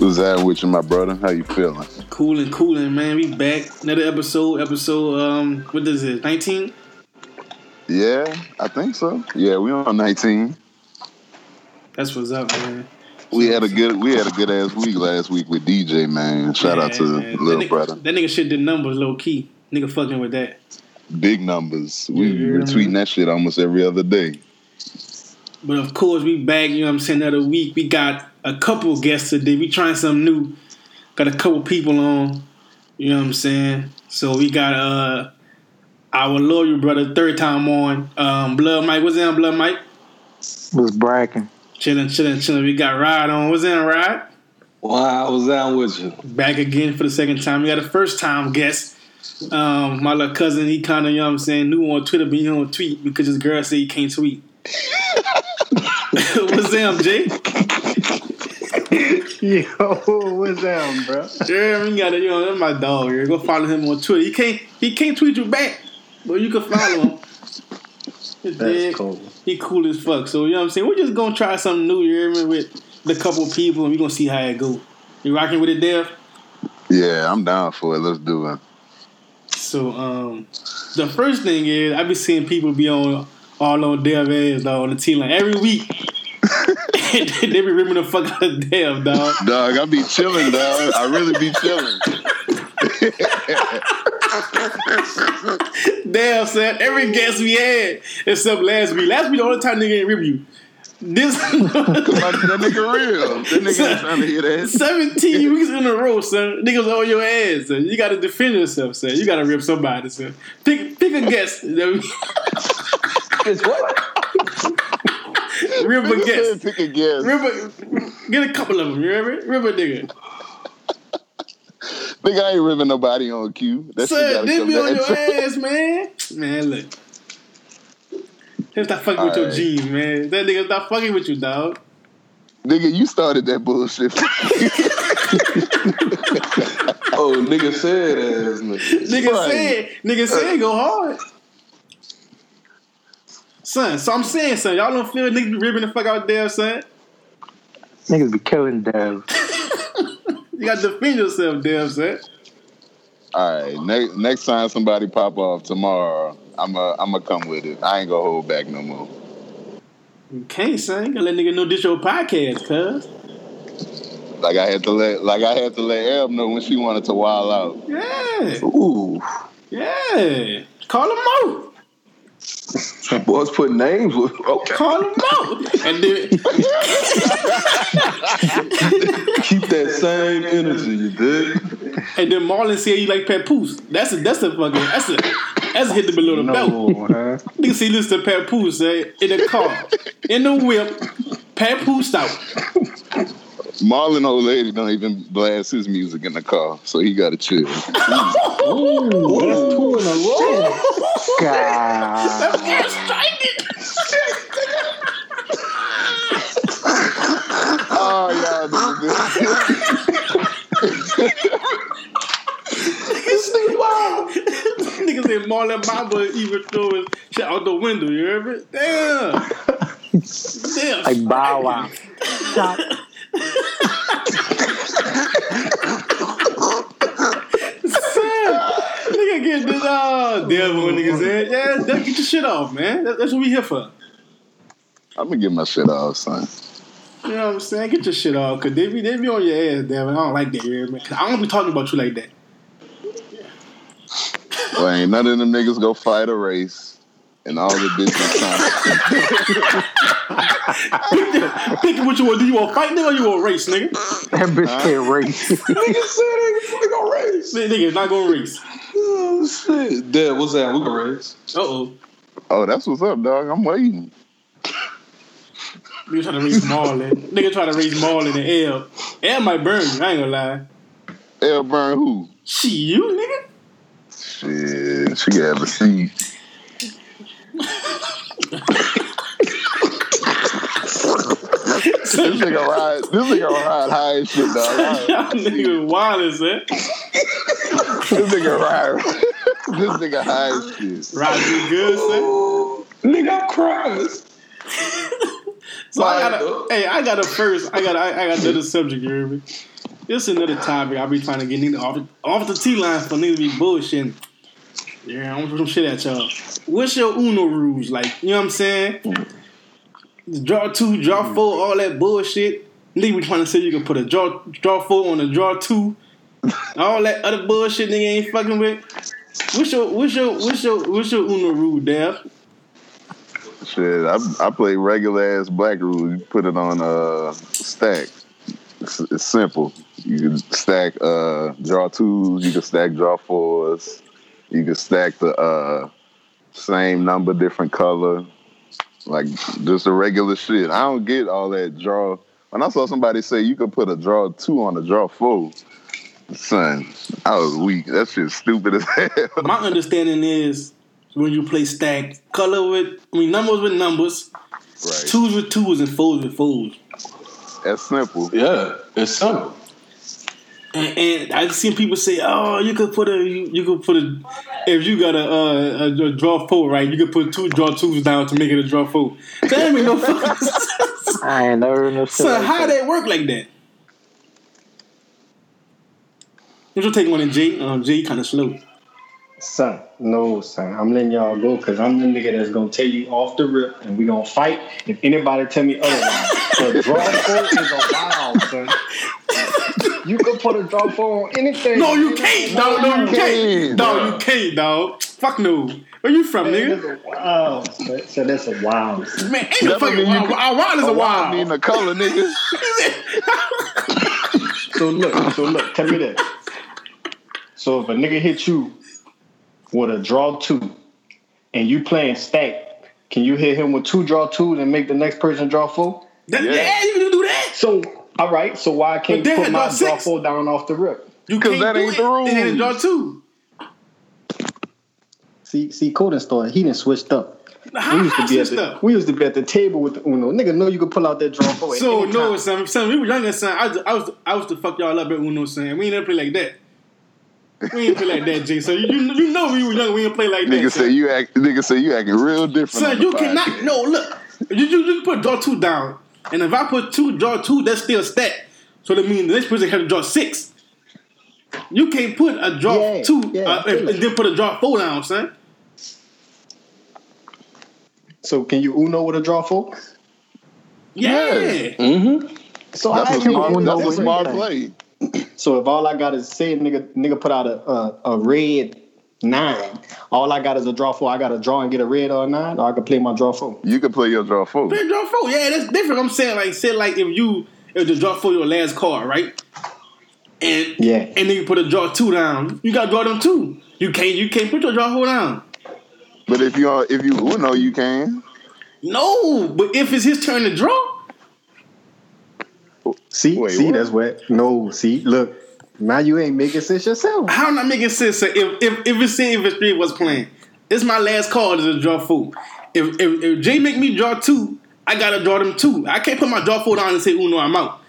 What's that with you, my brother? How you feeling? Cooling, cooling, man. We back. Another episode. Episode, um, what is it? 19? Yeah, I think so. Yeah, we on 19. That's what's up, man. We had a good we had a good ass week last week with DJ man. Shout out to Man, little that nigga, brother. That nigga shit did numbers low key. Nigga fucking with that. Big numbers. We Yeah, retweeting that shit almost every other day. But of course, we back. You know what I'm saying? Another week. We got a couple guests today. We trying something new. Got a couple people on. You know what I'm saying? So we got uh our loyal brother, third time on. Um, Blood Mike. What's in Blood Mike? was bragging. Chilling, chilling, chilling. We got Rod on. What's in Rod? Wow, I was down with you. Back again for the second time. We got a first time guest. Um, my little cousin, he kind of, you know what I'm saying, new on Twitter, but he don't tweet because his girl said he can't tweet. What's up, Jay? Yo, what's up, bro? Yeah, we got it. You know, that's my dog. Here. Go follow him on Twitter. He can't. He can't tweet you back, but you can follow him. You dig? That's cool. He cool as fuck. So you know what I'm saying. We're just gonna try something new. You hear me? With the couple people, and we're gonna see how it go. You rocking with it, Dev? Yeah, I'm down for it. Let's do it. So um, the first thing is I be seeing people be on all on Dev ass dog on the T line every week. they be ripping the fuck out of Dev dog. Dog, I be chilling, dog. I really be chilling. Damn, son. Every guest we had, except last week. Last week, the only time nigga ain't rip you. This Cause my, that nigga real. That nigga ain't trying to hear that. 17 weeks in a row, son. Niggas on your ass, son. You gotta defend yourself, son. You gotta rip somebody, son. Pick, pick a guest. rip It's what? A Nigga guest. pick a guess. Rip a, get a couple of them, you hear me? Rip a nigga. Nigga, I ain't ripping nobody on cue. That shit Son, gotta they be on your ass, man. Man, look. They stop fucking with your jeans, man. That nigga stop fucking with you, dog. Nigga, you started that bullshit. Oh, nigga said ass nigga. Nigga Right. said, nigga said go hard. Son, so I'm saying, son, y'all don't feel niggas be ripping the fuck out there, son. Niggas be killing Dev. You gotta defend yourself, damn, son. All right, next next time somebody pop off tomorrow, I'm a I'm gonna come with it. I ain't gonna hold back no more. You can't, son. You gotta let nigga know this your podcast, cuz. Like I had to let like I had to let Eb know when she wanted to wild out. Yeah, Ooh. yeah. Call him out. Boys put names with okay. Call him out. And then, Keep that same energy, you dig? and then Marlon said you like Papoose. That's a, that's a fucking, that's a, that's a hit the below the belt. No, huh? Nigga see listen to Papoose say in the car, in the whip, Papoose out. Marlon old lady don't even blast his music in the car, so he gotta chill. Ooh, that's two in a row. God. oh y'all niggas. Nigga said Marlon Mamba even throw his shit out the window. You hear me? Damn. Damn. Like Bow Wow. Nigga get this. Oh, damn. When nigga said, yeah, that- get your shit off, man. That, that's what we here for. I'm gonna get my shit off, son. You know what I'm saying? Get your shit off, cause they be they be on your ass, damn. I don't like that, me? 'Cause I don't be talking about you like that. Well, ain't none of them niggas go fight a race, and all the bitches trying. Picking what you want. Do you want to fight, nigga, or you want to race, nigga? That bitch can't race. Nigga said they gonna race. Nigga is not gonna race. Oh shit. Dad, what's that? We gonna race. Uh oh. Oh, that's what's up, dog. I'm waiting. Nigga trying to raise Marlon. Nigga trying to raise Marlon and L. L might burn you. I ain't gonna lie. L burn who? She you, nigga. Shit, she got have a seat. This nigga ride. This nigga ride high as shit, dog. Y'all niggas wild as that. This nigga ride. This nigga high as shit. Ride you good, son. Nigga, I cried. So I got a, hey, I got a first. I got I, I got another subject, you hear me? This is another topic I be trying to get niggas off off the T line for niggas be bullshitting. Yeah, I'm gonna throw some shit at y'all. What's your Uno rules? Like, you know what I'm saying? Draw two, draw four, all that bullshit. Nigga be trying to say you can put a draw draw four on a draw two. All that other bullshit nigga ain't fucking with. What's your what's your what's your what's your Uno rule, Dev? Shit, I I play regular ass black rule. You put it on uh stack. It's, it's simple. You can stack uh draw twos. You can stack draw fours. You can stack the uh same number, different color. Like just a regular shit. I don't get all that draw. When I saw somebody say you could put a draw two on a draw four, son, I was weak. That shit's stupid as hell. My understanding is when you play stack, color with I mean numbers with numbers, right. twos with twos, and fours with fours. That's simple. Yeah, it's simple. And, and I've seen people say, "Oh, you could put a you, you could put a if you got a, uh, a, a draw four, right? You could put two draw twos down to make it a draw four. That ain't make no fucking sense. I ain't never heard no shit So like how that. that work like that? What you take one in J? Um, J kind of slow. Son, no, son. I'm letting y'all go because I'm the nigga that's gonna tell you off the rip and we gonna fight. If anybody tell me otherwise, the draw four is a wild, son. You can put a draw four on anything. No, you can't, dog. No, you can't, can't, dog. You can't, dog. Fuck no. Where you from, nigga? that's a wild. son. So that's a wild. Man, ain't no That don't fucking wild. can- Wild, wild is a A wild wild. mean the color, nigga. So look, so look, tell me this. So if a nigga hit you with a draw two and you playing stack, can you hit him with two draw twos and make the next person draw four? That, yeah. Yeah. you can do that. So all right, so why I can't But then put my draw draw six. four down off the rip? You 'Cause can't that do ain't it. the rules. And then draw two. See, see, Coden started. He didn't switched up. How, We used to be at the up? we used to be at the table with the Uno. Nigga, know you could pull out that draw four. at So any no, time. son, son, we were younger, son. I was, I was, I was to fuck y'all up at Uno, son. We ain't never play like that. We ain't play like that, Jay. So you, you know we were young. We ain't play like that. Nigga say son. you act. Nigga say you acting real different. on Son, you podcast. cannot. No, look. You, you, you put draw two down, and if I put two draw two, that's still stack. So that means the next person has to draw six. You can't put a draw Yeah, two yeah, uh, and, and then put a draw four down, son. So can you Uno with a draw four? Yeah. Mm-hmm. So That's I a can smart, Uno that's a with smart play. So if all I got is say nigga nigga put out a a, a red nine, all I got is a draw four. I got to draw and get a red or a nine, or I can play my draw four. You can play your draw four. Play draw four. Yeah, that's different. I'm saying like say like if you if the draw four your last card, right? And Yeah. and then you put a draw two down, you gotta draw them two. You can't you can't put your draw four down. But if you are, if you Uno, you can. No, but if it's his turn to draw, See, Wait, see, what? that's what. No, see, look, now you ain't making sense yourself. how am not making sense? Sir? If if if it's say if it's three was playing, it's my last card is a draw four. If, if if Jay make me draw two, I gotta draw them two. I can't put my draw four down and say Uno, I'm out.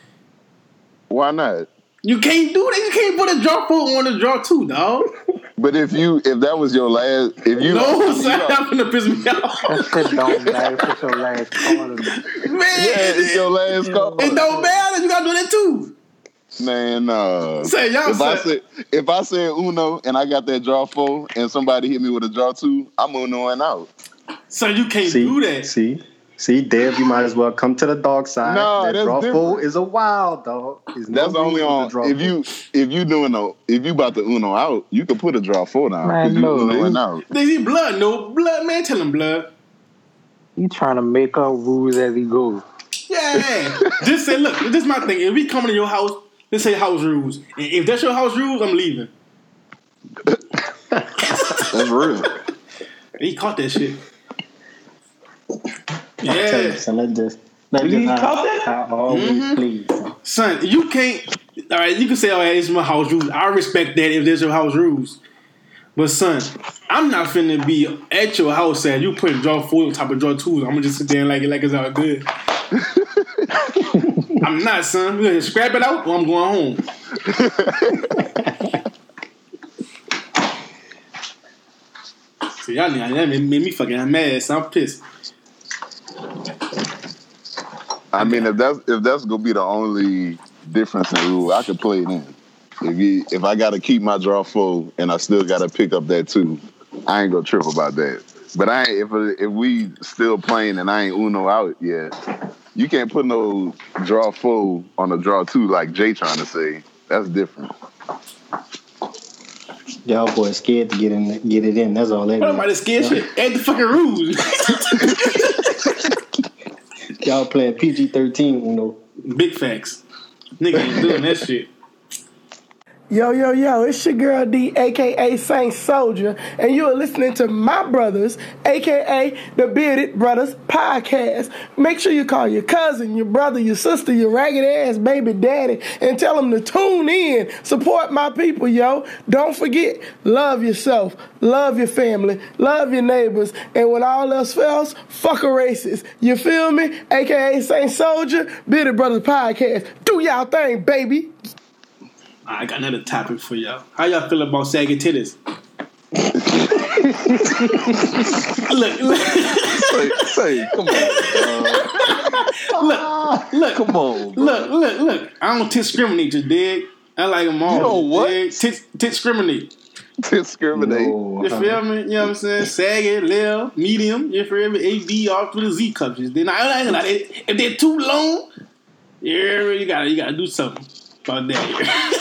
Why not? You can't do that. You can't put a draw four on a draw two, dog. But if you, if that was your last, if you, No, you son, know- that's gonna piss me off. That shit don't matter it's your last call. Man, yeah, it's your last call. it don't matter. You gotta do that too. Man, uh, Say, y'all if I said- said if I said Uno and I got that draw four and somebody hit me with a draw two, I'm Uno and out. So you can't See, do that. see, see, Dev, you might as well come to the dog side. No, that that's draw different. four is a wild dog. There's no That's only on draw if four. you if you doing a if you about to Uno out, you can put a draw four down. Man, 'cause you no, Unoing you- out. They see blood, no blood, man. Tell him blood. He trying to make up rules as he goes. Yeah, just say, look, this is my thing. If we coming to your house, let's say house rules. If that's your house rules, I'm leaving. That's real. He caught that shit. Tell Yeah, you, son, let this, let Did he this call how, that? how I always Mhm. please. son. son, you can't. All right, you can say, "Oh, yeah, it's my house rules." I respect that if there's your house rules. But son, I'm not finna be at your house and you put draw four on top of draw twos. I'm gonna just sit there and like it like it's all good. I'm not, son. We're gonna scrap it out or I'm going home. See, y'all niggas, that made, made me fucking mad, so I'm pissed. I mean, if that's if that's gonna be the only difference in rule, I could play it in. If you, if I gotta keep my draw full and I still gotta pick up that two, I ain't gonna trip about that. But I ain't, if if we still playing and I ain't Uno out yet, you can't put no draw full on a draw two like Jay trying to say. That's different. Y'all boys scared to get in, get it in. That's all that What am I is. to scare shit? Add the fucking rules. Y'all playing PG thirteen, you know. Big facts. Nigga ain't doing that shit. Yo, yo, yo, it's your girl D, aka Saint Soldier, and you are listening to my brothers, aka the Bearded Brothers Podcast. Make sure you call your cousin, your brother, your sister, your ragged ass baby daddy, and tell them to tune in. Support my people, yo. Don't forget, love yourself, love your family, love your neighbors, and when all else fails, fuck a racist. You feel me? aka Saint Soldier, Bearded Brothers Podcast. Do y'all thing, baby. I got another topic for y'all. How y'all feel about sagging titties? look, look, Say, say, come on, look, look, come on. bro. look, look, look. I don't discriminate, you dig? I like them all. You know what? Tit, tit discriminate. Discriminate. No, You feel me? You know what I'm saying? Saggy, little, medium. You feel me? A, B, all through the Z cups. Then I ain't gonna. If they're too long, yeah, you gotta you gotta do something about that.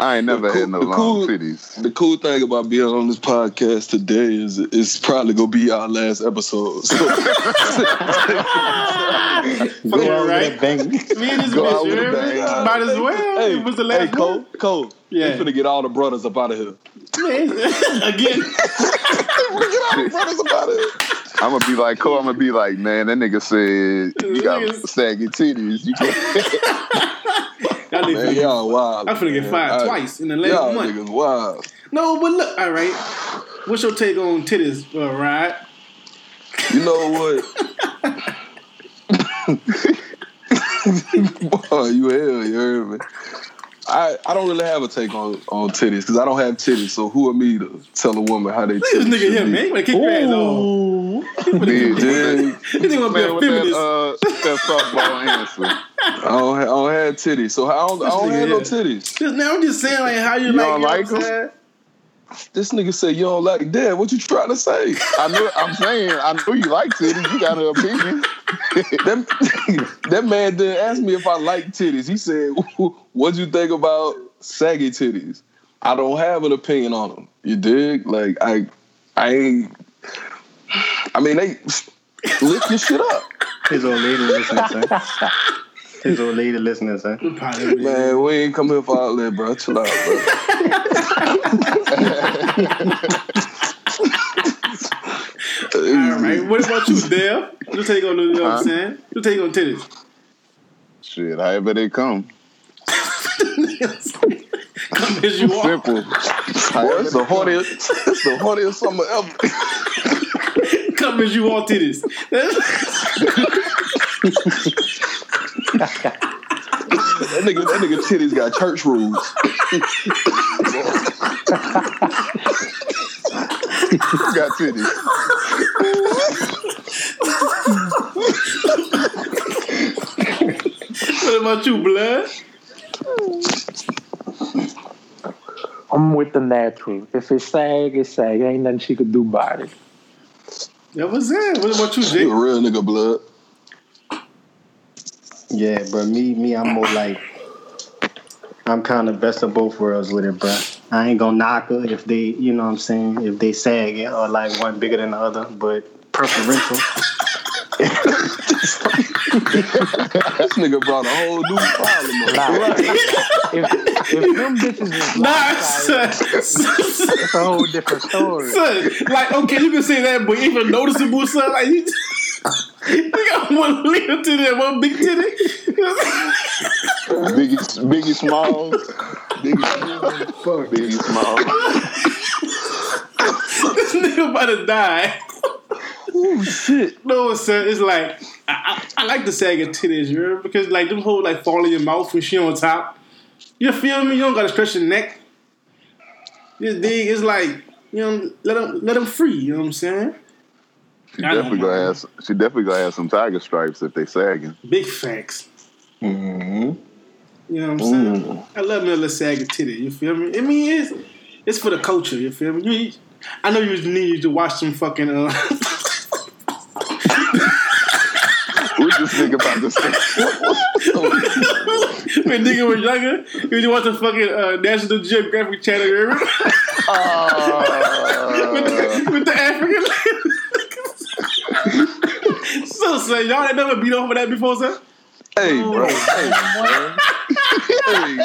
I ain't never had no long cool- titties. The cool thing about being on this podcast today is it's probably gonna be our last episode. So, Go Yeah, out right. with a bang. Me and this Go out bitch, with you a bang. Might as well. hey, it was the hey, last Cole, one. Cole, Yeah. yeah. finna get all the brothers up out of here. Man, again. brothers up out of here. I'm gonna be like Cole. I'm gonna be like, man, that nigga said you got saggy titties. You can't. Y'all niggas Man, y'all wild. I'm finna get fired I- twice in the last Y'all month. niggas wild. No, but look, all right. What's your take on titties, uh, Rod? You know what? Boy, you hell, you heard me. I, I don't really have a take on, on titties because I don't have titties. So who are me to tell a woman how they Look at this nigga here, be? man. You wanna kick your ass off. Dude, Dig? This nigga wanna be a with that, feminist. uh, that softball answer. I don't, I don't have titties. So I don't, I don't nigga have no titties. Just now I'm just saying like how you, You like, don't you know like them? Saying? This nigga said you don't like that. What you trying to say? I knew. I'm saying. I know you like titties. You got an opinion. that, that man didn't ask me if I like titties. He said, "What'd you think about saggy titties?" I don't have an opinion on them. You dig? Like I, I ain't. I mean, they lift your shit up, His old lady listening, son. His old lady listening, son. Eh? Probably. man. We ain't come here for all that, bro. Chill out, bro. All right. What about you, Dale? You take on the, you know what I'm saying? You take on titties. Shit, however they come. Come as you are. Simple. Boy, it's the horniest, it's the horniest summer ever. Come as you are, titties. That nigga, that nigga titties got church rules. Got titties. what about you, blood? I'm with the natural. If it's sag, it's sag. Ain't nothing she could do about it. Yeah, what's that? What about you, Jake? You a real nigga, blood. Yeah, bro. Me, me, I'm more like I'm kind of best of both worlds with it, bro. I ain't gonna knock her if they, you know what I'm saying, if they sag it or like one bigger than the other, but preferential. This nigga brought a whole new problem up. Nah, if, if them bitches is Nah, lopsided, son, son, it's a whole different story. son. Like, okay, you can say that, but even noticeable, son. Like, you, you got one little titty and one big titty. Biggie, Biggie Smalls. Biggie, fuck. Biggie Smalls. this nigga about to die. Oh shit. No, sir. It's like I, I, I like the sagging titties, you know, because like them whole like fall in your mouth when she on top. You feel me? You don't gotta stretch your neck. This dig is like you know, let them let them free. You know what I'm saying? She I definitely gonna mind. have. She definitely gonna have some tiger stripes if they sagging. Big facts. Mm-hmm. You know what I'm saying? I love me a little saggy titty. You feel me? I mean, it's it's for the culture. You feel me? You, I know you need to watch some fucking. Uh, What this nigga about to say? when nigga was younger, you used to watch the fucking uh, National Geographic channel. You remember? with, the, with the African. So, son, y'all ain't never beat over that before, sir? Hey, oh, bro. Hey, bro. hey,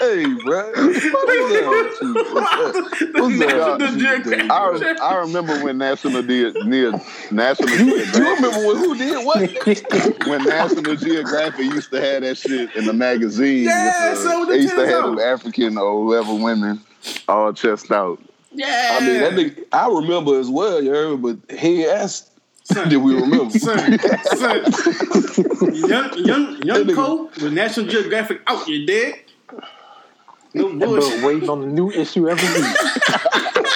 hey, bro. What's up with you? What's up? What's up with you, Geographic. dude? I, I remember when National did near National You Geographic, remember when, who did what? when National Geographic used to have that shit in the magazine. Yeah, with the- so with the they used to have out. them African or whoever women all chest out. Yeah. I mean, that nigga, I remember as well, you heard, but he asked. Son. Did we remember? Son, son, young, young, young Cole with National Geographic out. You dead? No But bullshit. waiting on the new issue every week.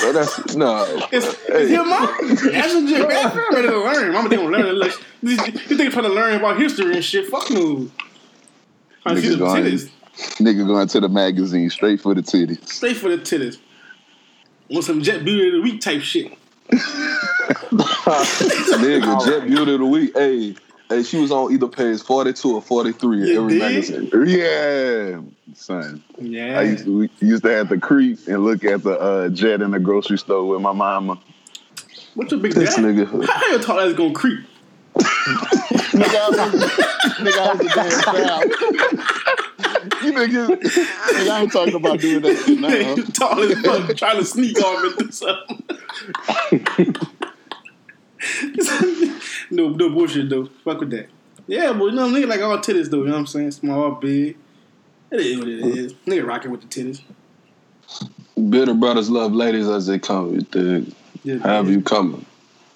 So that's no. It's, Hey. it's your mom. National Geographic. I'm ready to learn. Mama, they gonna learn. Like, you you think trying to learn about history and shit? Fuck no. I see Niggas the going- titties. Nigga going to the magazine straight for the titties. Straight for the titties. Want some Jet Beauty of the Week type shit. Nigga, Jet Beauty of the Week. Hey, hey, she was on either page 42 or 43 in You every magazine. Yeah, son. Yeah. I used to we used to have to creep and look at the uh, jet in the grocery store with my mama. What's your big This dad? nigga. How you thought that was gonna creep? nigga, I was, nigga, I was a damn child. you niggas, nigga, I ain't talking about doing that shit now. You tall as fuck, trying to sneak off and do something. no, no bullshit though. Fuck with that. Yeah, but you know, nigga like all titties though. You know what I'm saying? Small, big. It is what it is. Nigga rocking with the titties. Bearded brothers love ladies as they come. You dig? Yeah, However you coming.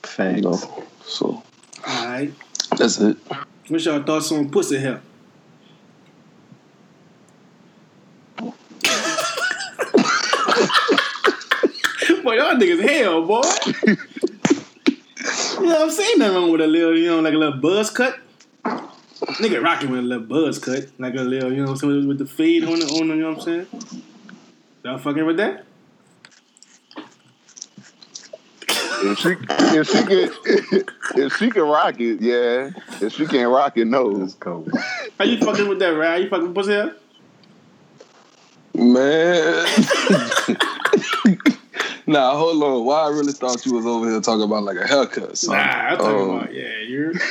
Thanks. You know? So All right. that's it. What's y'all thoughts on pussy hair? Boy, y'all niggas hell, boy. you know what I'm saying? Nothing wrong with a little, you know, like a little buzz cut. Nigga rocking with a little buzz cut, like a little, you know, what I'm saying, with the fade on the, on the, you know what I'm saying? Y'all fucking with that? If she, if she can, if she can rock it, yeah. If she can't rock it, no. Let's go. How you fucking with that, right? You fucking with pussy hair? Man. nah, hold on. Why I really thought you was over here talking about like a haircut. Son. Nah, I'm talking Um, about, yeah, you're.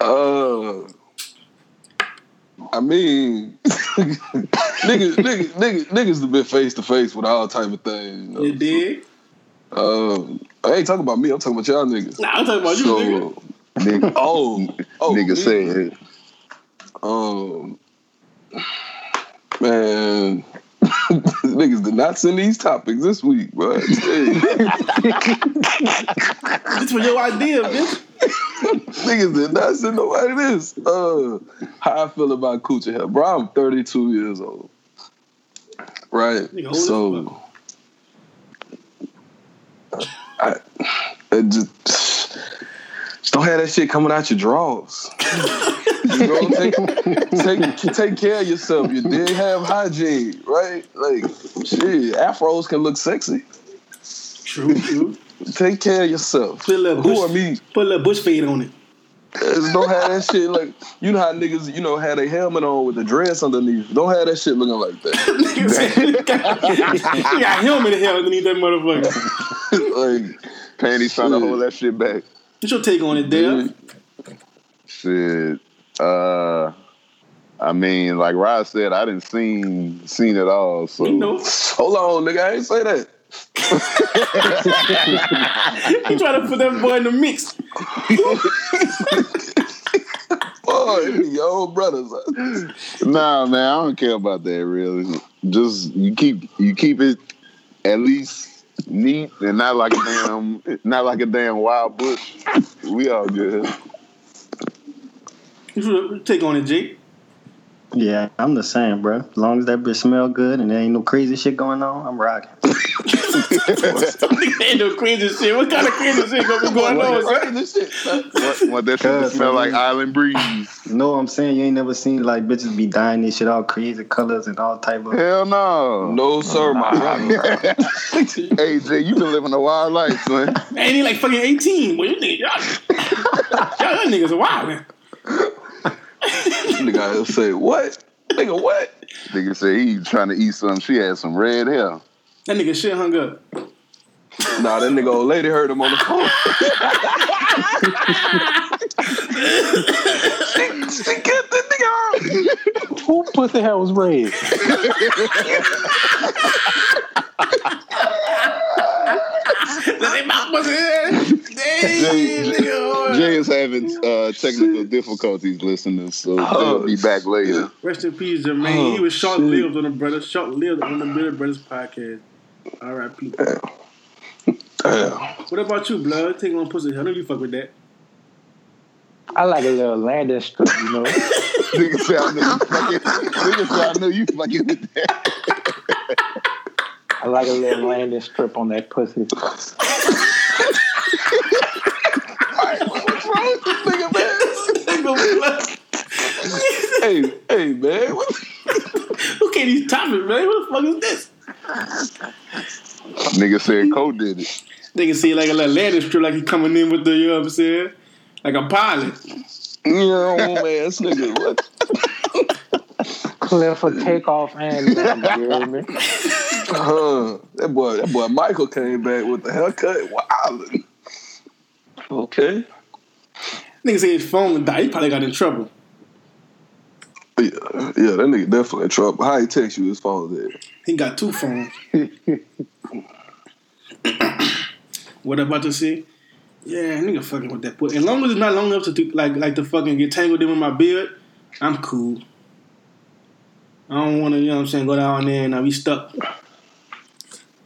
Uh, I mean, niggas, niggas, niggas, niggas have been face to face with all type of things. You know? You dig? Um, I ain't talking about me. I'm talking about y'all niggas. Nah, I'm talking about you, nigga. So, Nigga, oh, oh, nigga me. said, Um, man, niggas did not send these topics this week, bro. Hey, This was your idea, bitch. niggas did not send nobody this. Uh, how I feel about coochie hair, bro? I'm 32 years old, right? Nigga So, I it just, just don't have that shit coming out your drawers. You know, take, take take care of yourself. You did have hygiene, right? Like shit, afros can look sexy. True, true. Take care of yourself. Put a little Who bush, are me? Put a little bush fade on it. Don't have that shit like you know how niggas you know had a helmet on with a dress underneath. Don't have that shit looking like that. You got helmet hell underneath that motherfucker. like panties trying to hold that shit back. What's your take on it, Dale? Shit. Uh, I mean, like Rod said, I didn't seen seen it all. So You know, hold on, nigga, I ain't say that. he trying to put that boy in the mix. Boy, yo, brothers. Nah, man, I don't care about that really. Just you keep you keep it at least neat and not like a damn not like a damn wild bush. We all good. You should take on it, Jake. Yeah, I'm the same, bro. As long as that bitch smell good and there ain't no crazy shit going on, I'm rocking. Ain't no crazy shit. What kind of crazy shit gonna be going on? son? Crazy shit, son. Want, want that shit smell like island breeze. You know what I'm saying? You ain't never seen like bitches be dyeing this shit all crazy colors and all type of. Hell no. No, oh, sir, my brother. hey Jay, you been living a wild life, son. Ain't he like fucking 18? Boy, you niggas, y'all, y'all niggas are wild, man. Nigga, I'll say what? Nigga, what? Nigga said he trying to eat something. She had some red hair. That nigga shit hung up. Nah, that nigga old lady heard him on the phone. she, she get the nigga out. Who pussy hair was red? They mouth was in. Damn, nigga. Jay is having uh, technical difficulties listening, so he'll be back later. Rest in peace, Jermaine. he Oh, was short lived on the brothers, short lived on the Bearded Brothers podcast. All right, people. Damn. What about you, blood? Take on pussy. I know you fuck with that. I like a little landing strip, you know. Nigga said I know you fucking. Nigga said I knew you fucking with that. I like a little landing strip on that pussy. Hey, hey, man. What? Who can't these topics, man? What the fuck is this? Nigga said Cole did it. Nigga can see like a little landing strip, like he coming in with the, you know what I'm saying? Like a pilot. Your old ass nigga. What? Clear for takeoff and landing, you hear me? Uh, that boy, that boy Michael came back with the haircut. Wildin'. Okay. Nigga say his phone died. He probably got in trouble. Yeah, yeah, that nigga definitely in trouble. How he text you his phone there? He got two phones. what I'm about to say? Yeah, nigga fucking with that. But as long as it's not long enough to do, like like to fucking get tangled in with my beard, I'm cool. I don't want to, you know what I'm saying, go down there and I be stuck.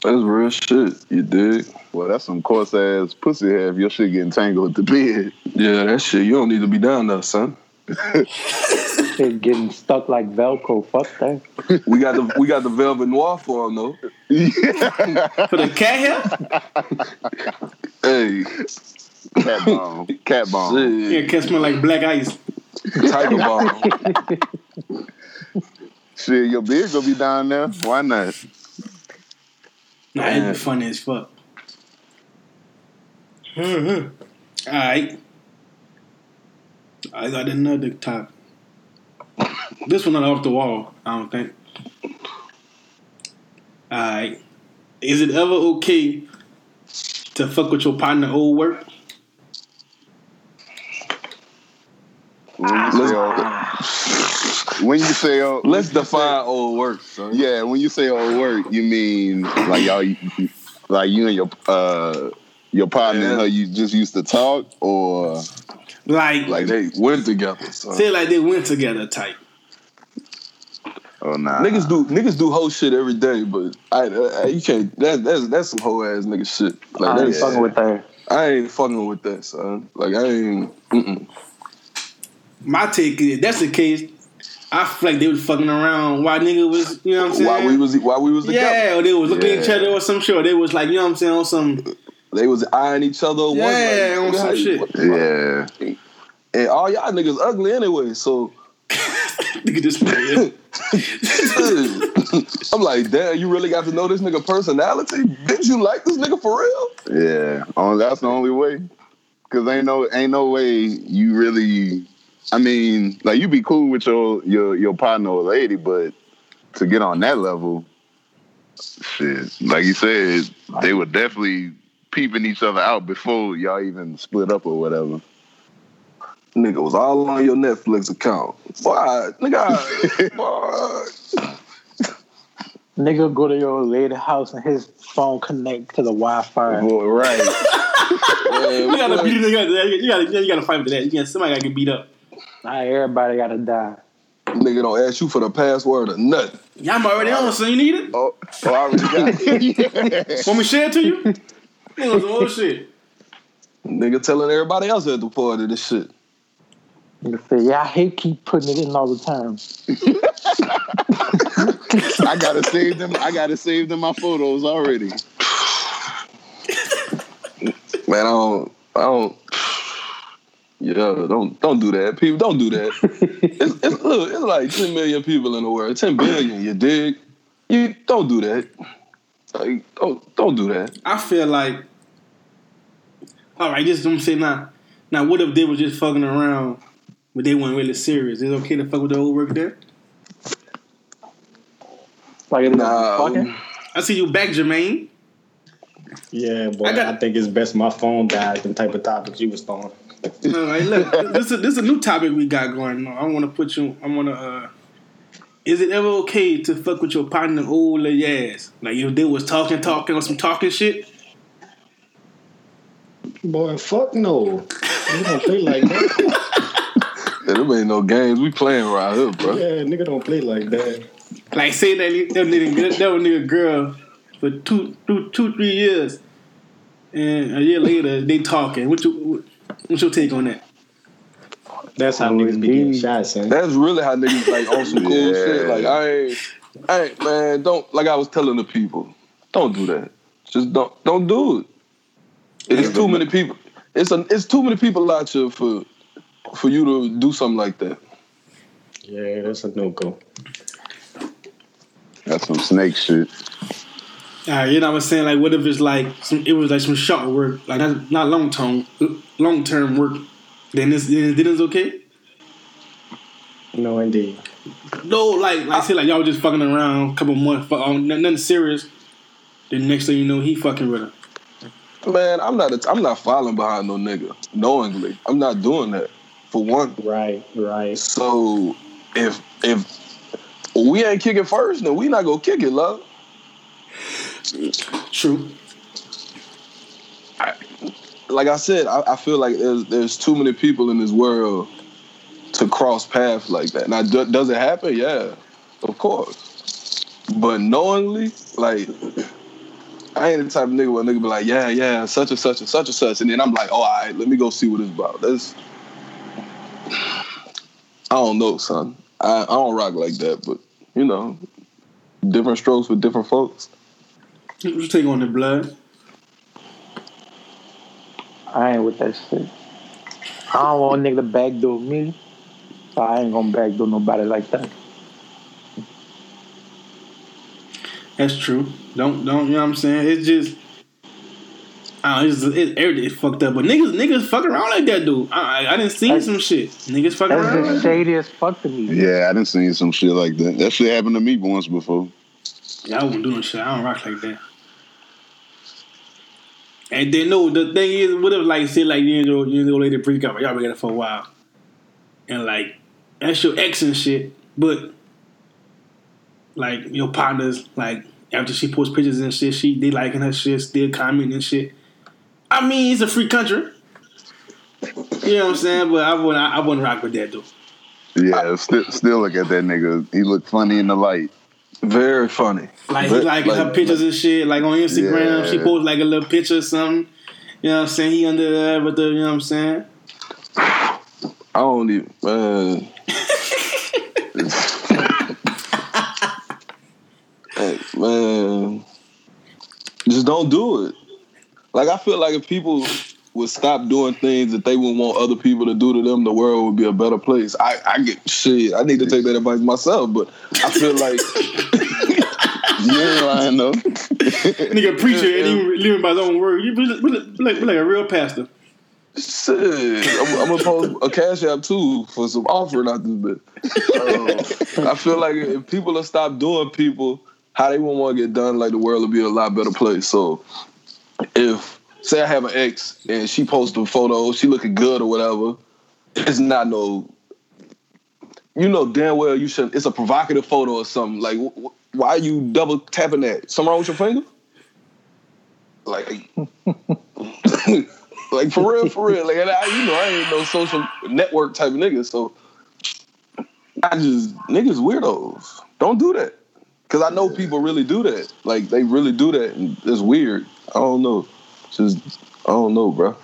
That's real shit. You dig? Well, that's some coarse ass pussy hair if your shit getting tangled with the bed. Yeah, that shit. You don't need to be down there, son. Shit getting stuck like Velcro. Fuck that. We got the we got the velvet noir for him though. For the cat hair? Hey, Cat bomb. Cat bomb. Yeah, shit, cat smell like black ice. tiger bomb. Shit, your beard gonna be down there. Why not? Nah, it'd be funny as fuck. Hmm, hmm. Alright. I got another topic. This one not off the wall, I don't think. Alright. Is it ever okay to fuck with your partner old work? When you say, uh, when you say, uh, Let's define old work, son. yeah, when you say old work, you mean like y'all, like you and your uh your partner and her, you just used to talk, or Like, Like they went together, son. say like they went together type. oh nah, Niggas do niggas do whole shit every day, but I, I you can't. That, that's that's some whole ass nigga shit. Like I ain't fucking with that. I ain't fucking with that, son. Like I ain't. Mm-mm. My take is that's the case, I feel like they was fucking around while nigga was, you know what I'm saying? While we was while we was together, Yeah, or they was looking at each other or some shit. Or they was like, you know what I'm saying, on some they was eyeing each other. once, Yeah, on some you- shit. what the yeah. And all y'all niggas ugly anyway, so nigga just play. I'm like, damn, you really got to know this nigga personality? Did you like this nigga for real? Yeah, only that's the only way. Cause ain't no ain't no way you really. I mean, like you be cool with your your your partner or lady, but to get on that level, shit. Like you said, they were definitely peeping each other out before y'all even split up or whatever. Nigga was all on your Netflix account. Why, nigga? boy. Nigga go to your lady house and his phone connect to the Wi-Fi. Boy, right. you gotta beat the nigga. You gotta, you gotta fight for that. You gotta, somebody gotta get beat up. Now everybody gotta die. Nigga don't ask you for the password or nothing. Yeah, I'm already on, so you need it? Oh, oh, I already got it. Want me to share it to you? Nigga, some old shit. Nigga telling everybody else at the party this shit. Yeah, I hate keep putting it in all the time. I gotta save them. I gotta save them my photos already. Man, I don't, I don't. Yeah, don't don't do that. People don't do that. it's, it's, look, it's like ten million people in the world. Ten billion, you dig? You don't do that. Like, don't don't do that. I feel like, all right, just don't say now. Now, what if they were just fucking around, but they weren't really serious? Is it okay to fuck with the old work there? Like, it's Nah, fucking. I see you back, Jermaine. Yeah, boy. I I, think it's best my phone died. Them type of topics you was throwing. All right, look, this is this is a new topic we got going on. I want to put you. I want to. uh Is it ever okay to fuck with your partner old lady ass? Like if they was talking, talking, on some talking shit. Boy, fuck no. You don't play like that. Yeah, there ain't no games we playing around here, bro. Yeah, nigga don't play like that. Like say that that nigga that was nigga girl for two, two, two, three years, and a year later they talking. What you what's your take on that? That's how Oh, niggas be getting indeed. shot, son. That's really how niggas like on some cool Yeah. shit. Like I ain't, I ain't, man. Don't like I was telling the people, don't do that. Just don't, don't do it. It's too many people. It's a, it's too many people out here for, for you to do something like that. Yeah, that's a no go. That's some snake shit. All right, you know what I'm saying? Like, what if it's like some? It was like some short work, like not, not long term, long term work. Then it's then it's okay. No, indeed. No, like like say like y'all just fucking around, a couple months, fuck, um, nothing serious. Then next thing you know, he fucking with her. Man, I'm not, a, I'm not following behind no nigga knowingly. I'm not doing that for one. Right, right. So if if we ain't kicking first, then we not gonna kick it, love. True. like I said, I, I feel like there's there's too many people in this world to cross paths like that. Now, do, does it happen? Yeah, of course. But knowingly, like, I ain't the type of nigga where a nigga be like, yeah, yeah, such and such and such and such, and then I'm like, oh, all right, let me go see what it's about. That's, I don't know, son. I, I don't rock like that, but you know, different strokes with different folks. What you take on the blood? I ain't with that shit. I don't want nigga to backdoor me. So I ain't gonna backdoor nobody like that. That's true. Don't don't you know what I'm saying? It's just. I don't know, it's, it's everything fucked up, but niggas niggas fuck around like that, dude. I I, I didn't see some shit. Niggas fuck That's around. just Like that. shady as fuck to me. Yeah, I done seen some shit like that. That shit happened to me once before. Yeah, I wasn't doing shit. I don't rock like that. And then no, the thing is, what if like say like your you and your lady break up, y'all been together for a while, and like that's your ex and shit, but like your partners like after she posts pictures and shit, she they liking her shit, still commenting and shit. I mean, it's a free country. You know what I'm saying? But I wouldn't I, wouldn't rock with that though. Yeah, still, still look at that nigga. He look funny in the light. Very funny. Like he But, her like- pictures and shit. Like on Instagram, Yeah. she posts like a little picture or something. You know what I'm saying? He under there with the, you know what I'm saying? I don't even man. Uh, hey, man, just don't do it. Like I feel like if people would stop doing things that they would want other people to do to them, the world would be a better place. I, I get shit. I need to take that advice myself, but I feel like ain't lying though. Nigga preacher and he living by his own word. You like, like a real pastor. shit. I'm, I'm gonna post a cash app too for some offering out this bit. Uh, I feel like if people will stop doing people how they want to get done, like the world will be a lot better place. So if say I have an ex and she posts a photo, she looking good or whatever, it's not no. You know damn well you should. It's a provocative photo or something. Like why are you double tapping that? Something wrong with your finger? Like. like for real, for real. Like and I, you know, I ain't no social network type of nigga. So I just niggas weirdos. Don't do that. Cause I know people really do that. Like they really do that, and it's weird. I don't know. Just I don't know, bro.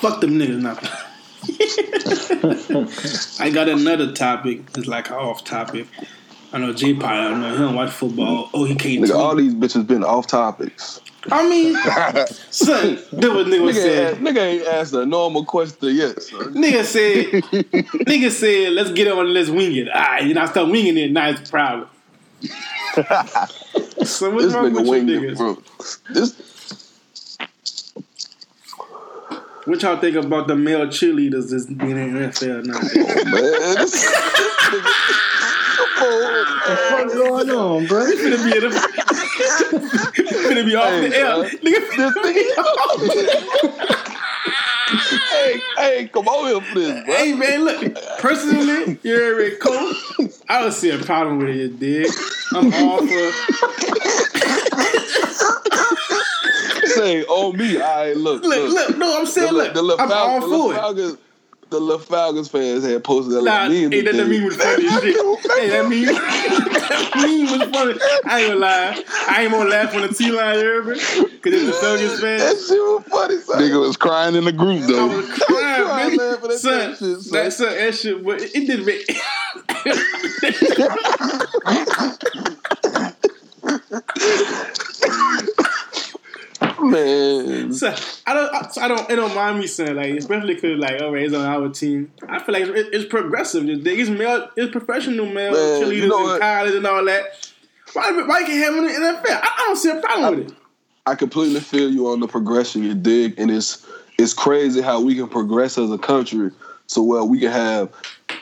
Fuck them niggas now. I got another topic. It's like off topic. I know J Pie, I don't know, he don't watch football. Oh, he can't Nigga, all these bitches been off topics. I mean, son, that what nigga Nigga, said. nigga ain't asked a normal question yet, son. Nigga said, nigga said, let's get on and let's wing it. All right, you know, I start winging it, now it's a problem. so what's This wrong nigga with you niggas? it, bro. This What y'all think about the male cheerleaders that's being in the NFL now? man, this, this nigga. Come on, What's going on, bro? finna be in the, finna be off Hey, the air. bro. Nigga finna be off. hey, hey, come on here for this, bro. Hey man, look. Personally, you're already cool. I don't see a problem with it, you dig? I'm all for. Say on me, I look, Look, look. No, I'm saying, the, look. the, the, I'm all Fal- the for it. The little Falcons fans had posted that Nah, like, hey, that, that meme was funny as shit. Hey, that meme, that meme was funny. I ain't gonna lie. I ain't gonna laugh on the T line, you heard me? Cause it's the Falcons That fan. shit was funny, son. Nigga was crying in the group I though. was crying, Crying man. at Son, that shit, son. that, son, that shit, but it didn't make. Man, So, I don't, I, so I don't, it don't mind me saying like, especially because like, all right, it's on our team. I feel like it, it's progressive. It's, it's male, it's professional male Man, cheerleaders you know in college and all that. Why, why you can't have in the NFL? I, I don't see a problem with it. I completely feel you on the progression you dig, and it's it's crazy how we can progress as a country so well we can have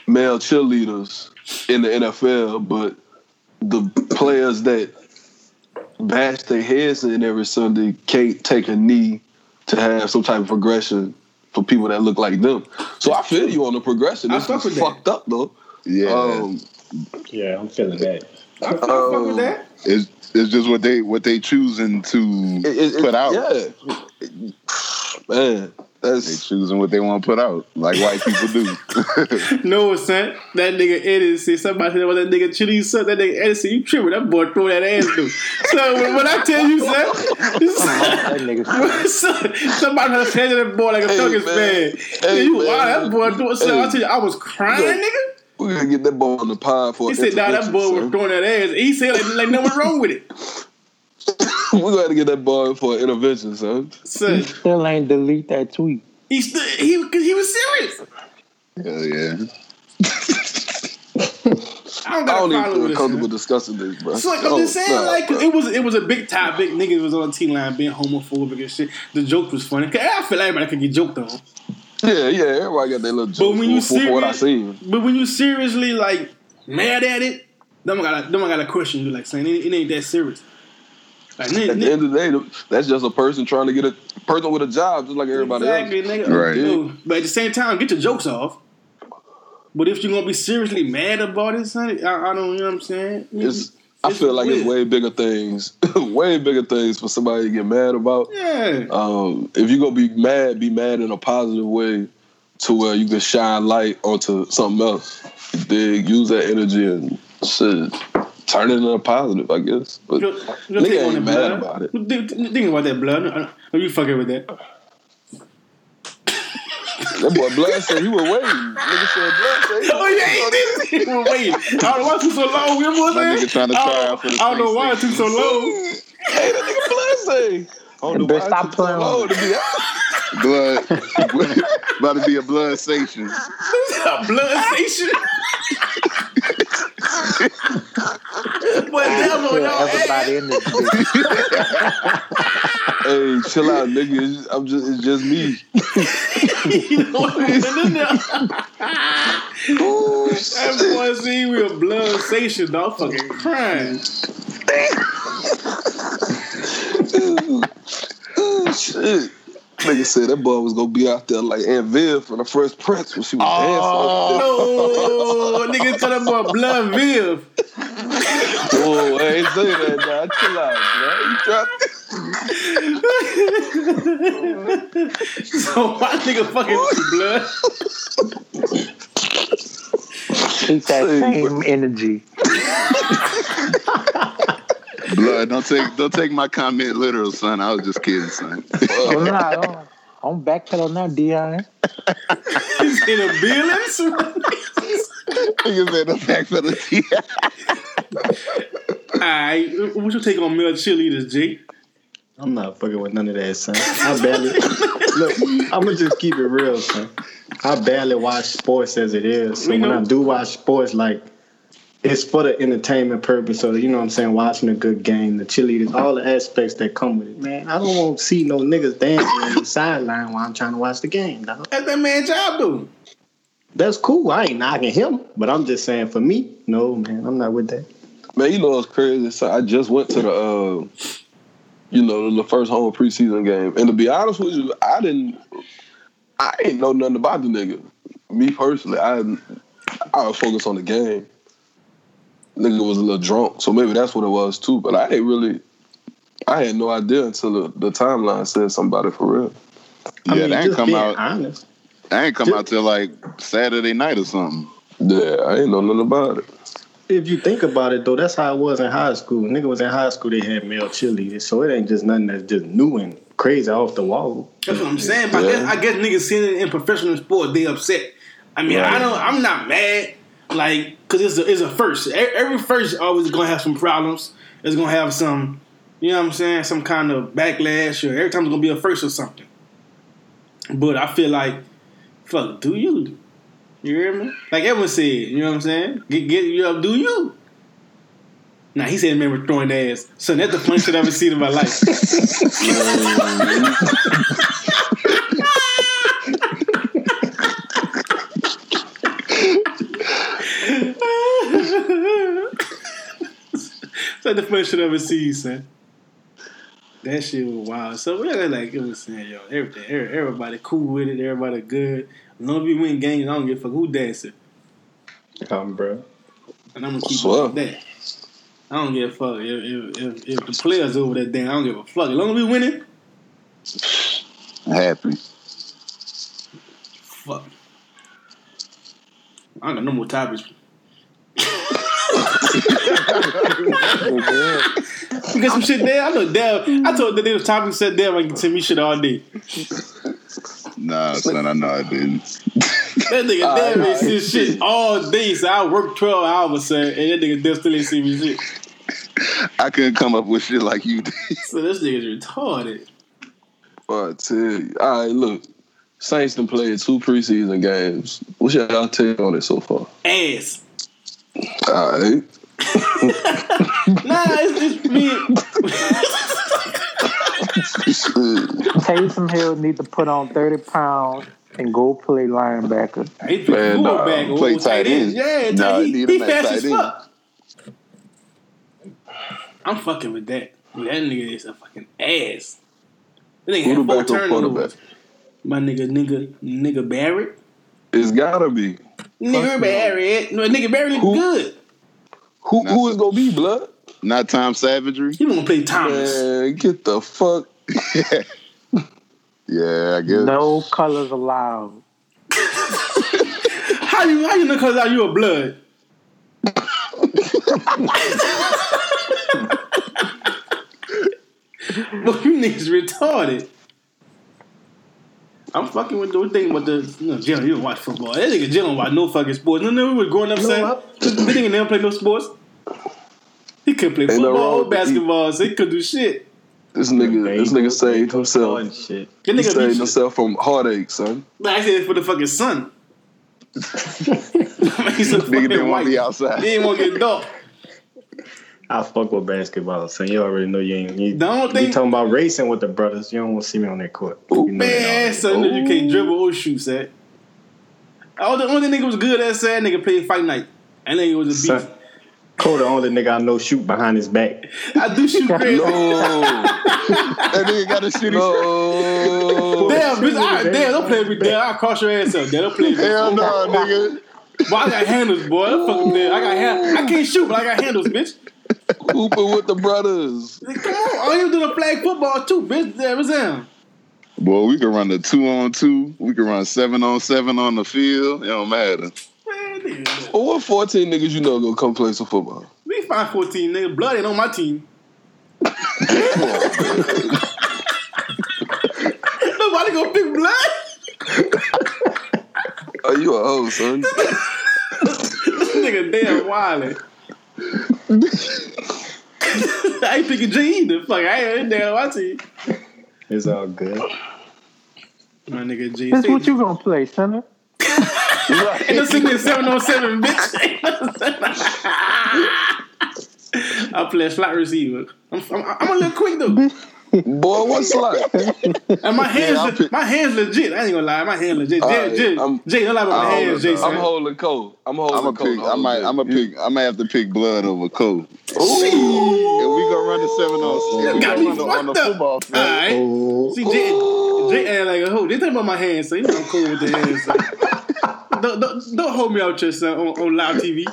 male cheerleaders in the NFL, but the players that bash their heads in every Sunday can't take a knee to have some type of progression for people that look like them. So I feel you on the progression. I It's fuck just with that. fucked up though. Yeah, Um, Yeah, I'm feeling that. I, I fuck with that. it's it's just what they what they choosing to it- it- it- put out. Yeah, man, They that's choosing what they want to put out, like white people do. No, son. That nigga Eddie said somebody said about that nigga Chitty son. That nigga Eddie said you tripping. That boy throw that ass through. So when, when I tell you, son, That son somebody has said to that boy like a Hey, Falcons man. fan. Hey, you, man. wow, that boy threw. So I Hey. tell you, I was crying, Yeah. nigga. we're gonna get that boy on the pod for. He said, "Nah, that boy was throwing that ass." He said, "Like, like nothing wrong with it." We're gonna get that boy for an intervention, son. Son, Still ain't delete that tweet. he still he cause he was serious. Hell yeah. I don't I got a don't even feel with comfortable son. discussing this, bro. So like, I'm Oh, just saying, nah, like, 'cause bro. it was it was a big topic. Niggas was on T line being homophobic and shit. The joke was funny. 'Cause I feel like everybody could get joked on. yeah, yeah, everybody got their little joke when you for, for what I serious- But when you seriously like mad at it, then I gotta then I gotta question you. Like saying it, it ain't that serious. Like, nigga, At the end of the day, that's just a person trying to get a person with a job, just like everybody exactly, else. nigga. Right. Dude, But at the same time, get your jokes off. But if you're gonna be seriously mad about it, son, I, I don't. You know what I'm saying? It's, I It's feel like it's way bigger things, way bigger things for somebody to get mad about. yeah. Um, if you're gonna be mad, be mad in a positive way, to where you can shine light onto something else. You dig? Use that energy and shit, turn it into a positive, I guess. But Your- your nigga take on ain't mad blood. about it. Think, think about that blood. Are oh, you fucking with that? that boy Blood said he was waiting. Nigga said Blood said he Oh yeah, he did. Well, wait, I don't know why it took so long. You know what I'm nigga trying to I try don't- out for the I don't know why it took so long. Hey, that nigga Blood say. I don't Bitch, stop took so playing to be blood about to be a blood station. a blood station. Boy, damn on y'all. Everybody in this bitch. Hey, chill out, nigga. It's- I'm just, it's just me. You know what I'm? That boy see we a blood station, dog. Fucking crying. Oh, shit. Nigga said that boy was gonna be out there like Aunt Viv from the Fresh Prince when she was dancing. Oh, nigga tell that boy blood Viv. Oh, I ain't say that. Now. chill out, man. You try So why nigga fucking with blood? Keep that Hey, same energy. Blood, don't take don't take my comment literal, son. I was just kidding, son. Oh, no, I don't. I'm backpedal now, Dion. He's in a Billings. Nigga said the fact for the Alright, what you take on male cheerleaders, G? I'm not fucking with none of that, son. I barely look. I'm gonna just keep it real, son. I barely watch sports as it is. So We when. I do watch sports, like it's for the entertainment purpose. So you know what I'm saying, watching a good game, the cheerleaders, all the aspects that come with it. Man, I don't want to see no niggas dancing on the sideline while I'm trying to watch the game, dog. That's that man job, though. That's cool. I ain't knocking him, but I'm just saying for me, no, man, I'm not with that. Man, you know what's crazy? So I just went to the, uh, you know, the first home preseason game, and to be honest with you, I didn't, I ain't know nothing about the nigga. Me personally, I, I was focused on the game. Nigga was a little drunk, so maybe that's what it was too. But I ain't really, I had no idea until the, the timeline said somebody for real. I Yeah, mean, they ain't come out. honest. They ain't come out till like Saturday night or something. Yeah, I ain't know nothing about it. If you think about it, though, that's how it was in high school. Nigga was in high school, they had male cheerleaders, so it ain't just nothing that's just new and crazy off the wall. That's what I'm saying. But I, guess, I guess niggas seeing it in professional sports, they upset. I mean, I don't. I'm not mad, like, cause it's a, it's a first. Every first always gonna have some problems. It's gonna have some, you know what I'm saying, some kind of backlash, or every time it's gonna be a first or something. But I feel like, fuck, do you? You hear me? Like everyone said, you know what I'm saying? Get get you up, do you? Nah, he said remember was throwing ass. So that's the funniest shit I've ever seen in my life. It's like the funniest shit I ever seen, son. That shit was wild. So we yeah, like it was saying, yo, everything, everybody cool with it, everybody good. As long as we win games, I don't give a fuck who dancing. Um, bro. And I'm gonna keep Swear. it like that. I don't give a fuck if, if, if, if the players over that damn. I don't give a fuck. As long as we winning, Happy. fuck. I got no more topics. We got some shit there. I know Dale. I told the nigga topic said Dale I can tell me shit all day. Nah, son, I know I didn't. That nigga All Dale right, ain't see shit all day. So I worked 12 hours, son, and that nigga Dale still ain't see me shit. I couldn't come up with shit like you did. So this nigga's retarded. I tell you. All right, look. Saints done played two preseason games. What's your take on it so far? Ass. All right. Nah, it's, it's me. Taysom Hill need to put on 30 pounds and go play linebacker. He play Man, nah, quarterback or play tight tight end. end. Yeah, Nah, tight- he he, need he fast tight as end. fuck. I'm fucking with that. That nigga is a fucking ass. That nigga had four Quarterback turnovers. My nigga, nigga, nigga Barrett. It's gotta be. Nigga Barrett. No, nigga Barrett look good. Who who is gonna be blood? Not Tom Savagery. He gonna play Thomas. Man, get the fuck. Yeah, I guess. No colors allowed. How you how you know cause you a blood? Well, you niggas retarded. I'm fucking with the thing with the you know, Jalen, you don't watch football. That nigga Jalen don't watch no fucking sports. No, no, we was growing up No, saying I- this nigga never play no sports. He couldn't play Ain't no football wrong or with the- basketball, so he couldn't do shit. This nigga, this nigga saved himself. And shit. That He nigga saved beat himself from heartache, son. I said, it's for the fucking sun. He's a Nigga fucking didn't want white. to be outside. He didn't want to get dark. I fuck with basketball, so you already know you ain't. You, The only you thing- talking about racing with the brothers, you don't want to see me on that court. You know Man, already. son, you can't dribble or shoot, son. Oh, All the only nigga was good at said nigga played fight night. And then he was a beast. Son, Cole, the only nigga I know shoot behind his back. I do shoot crazy. No, That nigga got a shitty no. Damn, bitch, I, damn, don't play with me. Damn, I'll cross your ass up. Damn, don't play with me. Hell no, nigga. Boy, I got handles, boy. That fucking damn. I got hand, I can't shoot, but I got handles, bitch. Hooping with the brothers. Come on, all you do the flag football too, bitch. There was him. Boy, we can run the two on two. We can run seven on seven on the field. It don't matter. Man, nigga. Well, what 14 niggas you know gonna come play some football? We find 14, niggas. Blood ain't on my team. Nobody gonna pick blood. Oh, you a hoe, son. This nigga damn wildin'. I ain't picking G The Fuck, I ain't damn my team. It's all good. My nigga G. That's what you gonna play, center? Ain't no singing 707, bitch. I play a slot receiver. I'm, I'm, I'm a little quick though. Boy, what's like? And my hands, I'll pick- my hands legit. I ain't gonna lie, my hands legit. Jay, Alright, Jay, I'm- Jay, don't lie about my I'm hands, Jay. holding- I'm holding cold. I'm holding I'm a cold. pick. I might. I'm a pick. I might have to pick blood over Cole. If Ooh. we gonna run the seven on, if we Got gonna me run the, on the fucked up. football field. Alright. Oh, See, Jay, Jay ain't like a hoe. They talking about my hands, so you know I'm cool with the hands. son. don't, don't, don't hold me out your son on, on live TV.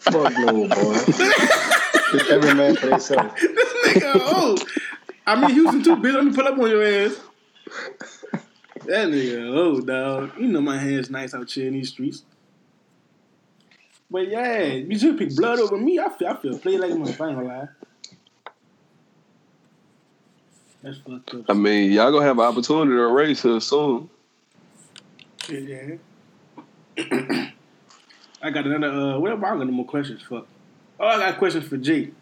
fuck no, boy. Every man for himself. this Nigga, oh. I'm in Houston too, bitch. Let me pull up on your ass. That nigga, oh, dog. You know my hands nice out here in these streets. But yeah, you should pick blood over me. I feel, I feel play like my. I ain't lie. That's fucked up. I mean, y'all gonna have an opportunity to race her soon. Yeah. I got another. Uh, what am I got no more questions? Fuck. Oh, I got questions for Jake.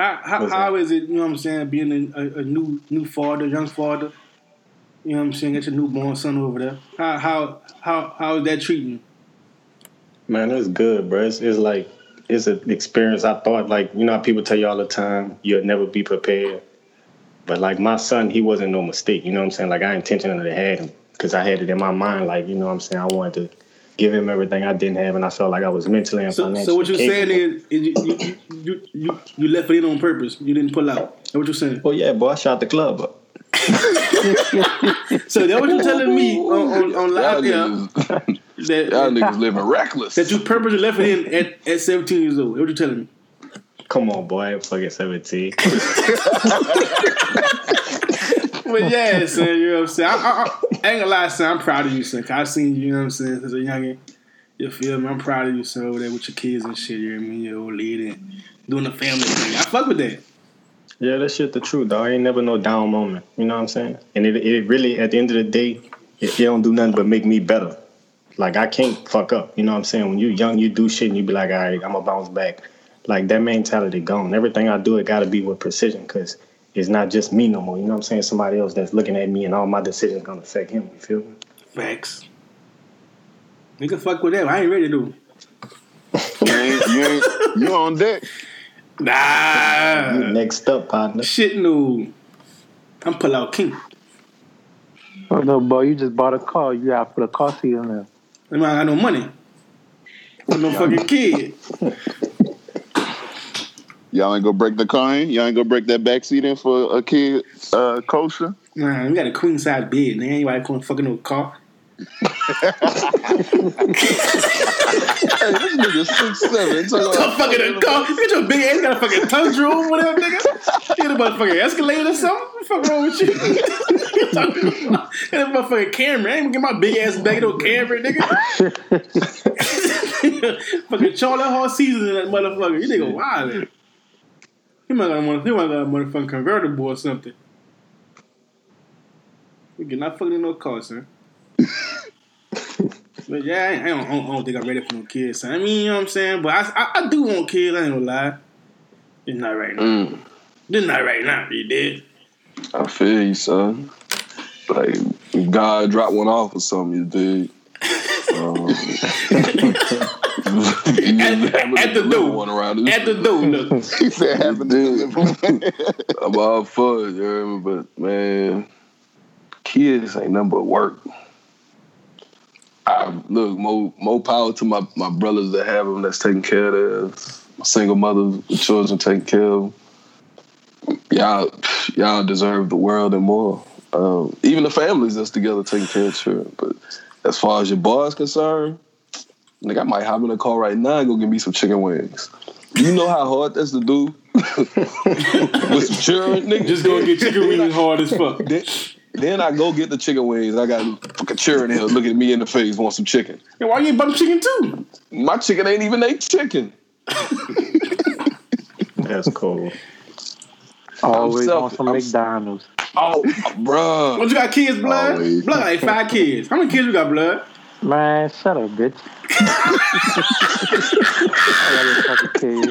How how, how is it? You know what I'm saying? Being a, a, new new father, young father. You know what I'm saying? Get your newborn son over there. How how how how is that treating you? Man, it's good, bro. It's, it's like it's an experience. I thought, like you know, how people tell you all the time, you'll never be prepared. But like my son, he wasn't no mistake. You know what I'm saying? Like I intentionally had him because I had it in my mind. Like you know what I'm saying? I wanted to give him everything I didn't have, and I felt like I was mentally and So financially. so what you're saying is, is you, you, you you you left it in on purpose. You didn't pull out. That's what you're saying. Well, yeah, boy, I shot the club up. So that what you're telling me on on, on Y'all live yeah, niggas, that, y'all niggas living reckless. that you purposely left it in at, at 17 years old. What you telling me. Come on, boy, fucking 17. But yeah, son, you know what I'm saying? I, I, I, I ain't gonna lie, son. I'm proud of you, son. Cause I seen you, you know what I'm saying, as a youngin'. You feel me? I'm proud of you, son, over there with your kids and shit. You know what I mean? Your old lady and doing the family thing. I fuck with that. Yeah, that shit the truth, dog. Ain't never no down moment. You know what I'm saying? And it, it really, at the end of the day, it, it don't do nothing but make me better. Like I can't fuck up. You know what I'm saying? When you young, you do shit and you be like, all right, I'm gonna bounce back. Like that mentality gone. Everything I do, it gotta be with precision because it's not just me no more. You know what I'm saying? Somebody else that's looking at me and all my decisions gonna affect him. You feel me? Facts. Nigga fuck with that. I ain't ready to. You ain't, you ain't, you on deck. Nah. You next up, partner. Shit, no. I'm pull out king. Oh no, boy, you just bought a car. You gotta put a car seat in there. I I got no money. I'm no fucking kid. Y'all ain't gonna break the car in. Y'all ain't gonna break that back seat in for a kid uh, kosher. Nah, we got a queen size bed. Man, anybody going fucking no car. Hey, this nigga six seven. Talking Come fucking a car. Get your big ass got a fucking tundra or whatever, nigga. Get a motherfucking Escalade or something. What the fuck wrong with you? Get a motherfucking Camry. I ain't gonna get my big ass back no Camry, nigga. fucking Charlie Horse season in that motherfucker. You nigga wild. He might got a mother- he might got a motherfucking convertible or something. We get not fucking in no car, son. But yeah, I, I, don't, I don't- think I'm ready for no kids. Son. I mean, you know what I'm saying? But I, I, I do want kids. I ain't gonna lie. It's not right now. Mm, It's not right now. You did. I feel you, son. Like God dropped one off or something, you did. Um, At- at the door. one around this At the door, look. He said, "Having to I'm all for it, you hear me? But man, kids ain't nothing but work. I look more more power to my, my brothers that have them that's taking care of theirs. My single mothers with children taking care of them. Y'all y'all deserve the world and more. Um, even the families that's together taking care of children. But as far as your boys concerned, nigga, I might hop in a car right now and go get me some chicken wings. You know how hard that's to do with some children, nigga. Just go get chicken wings hard as fuck. Then, then I go get the chicken wings. I got fucking children here looking at me in the face, want some chicken. And why you ain't bum chicken too? My chicken ain't even ate chicken. That's cool. Always self- on some I'm- McDonald's. Oh, bruh. What you got kids, blood? Always. Blood like five kids. How many kids you got, blood? Man, shut up, bitch. I got a fucking kid.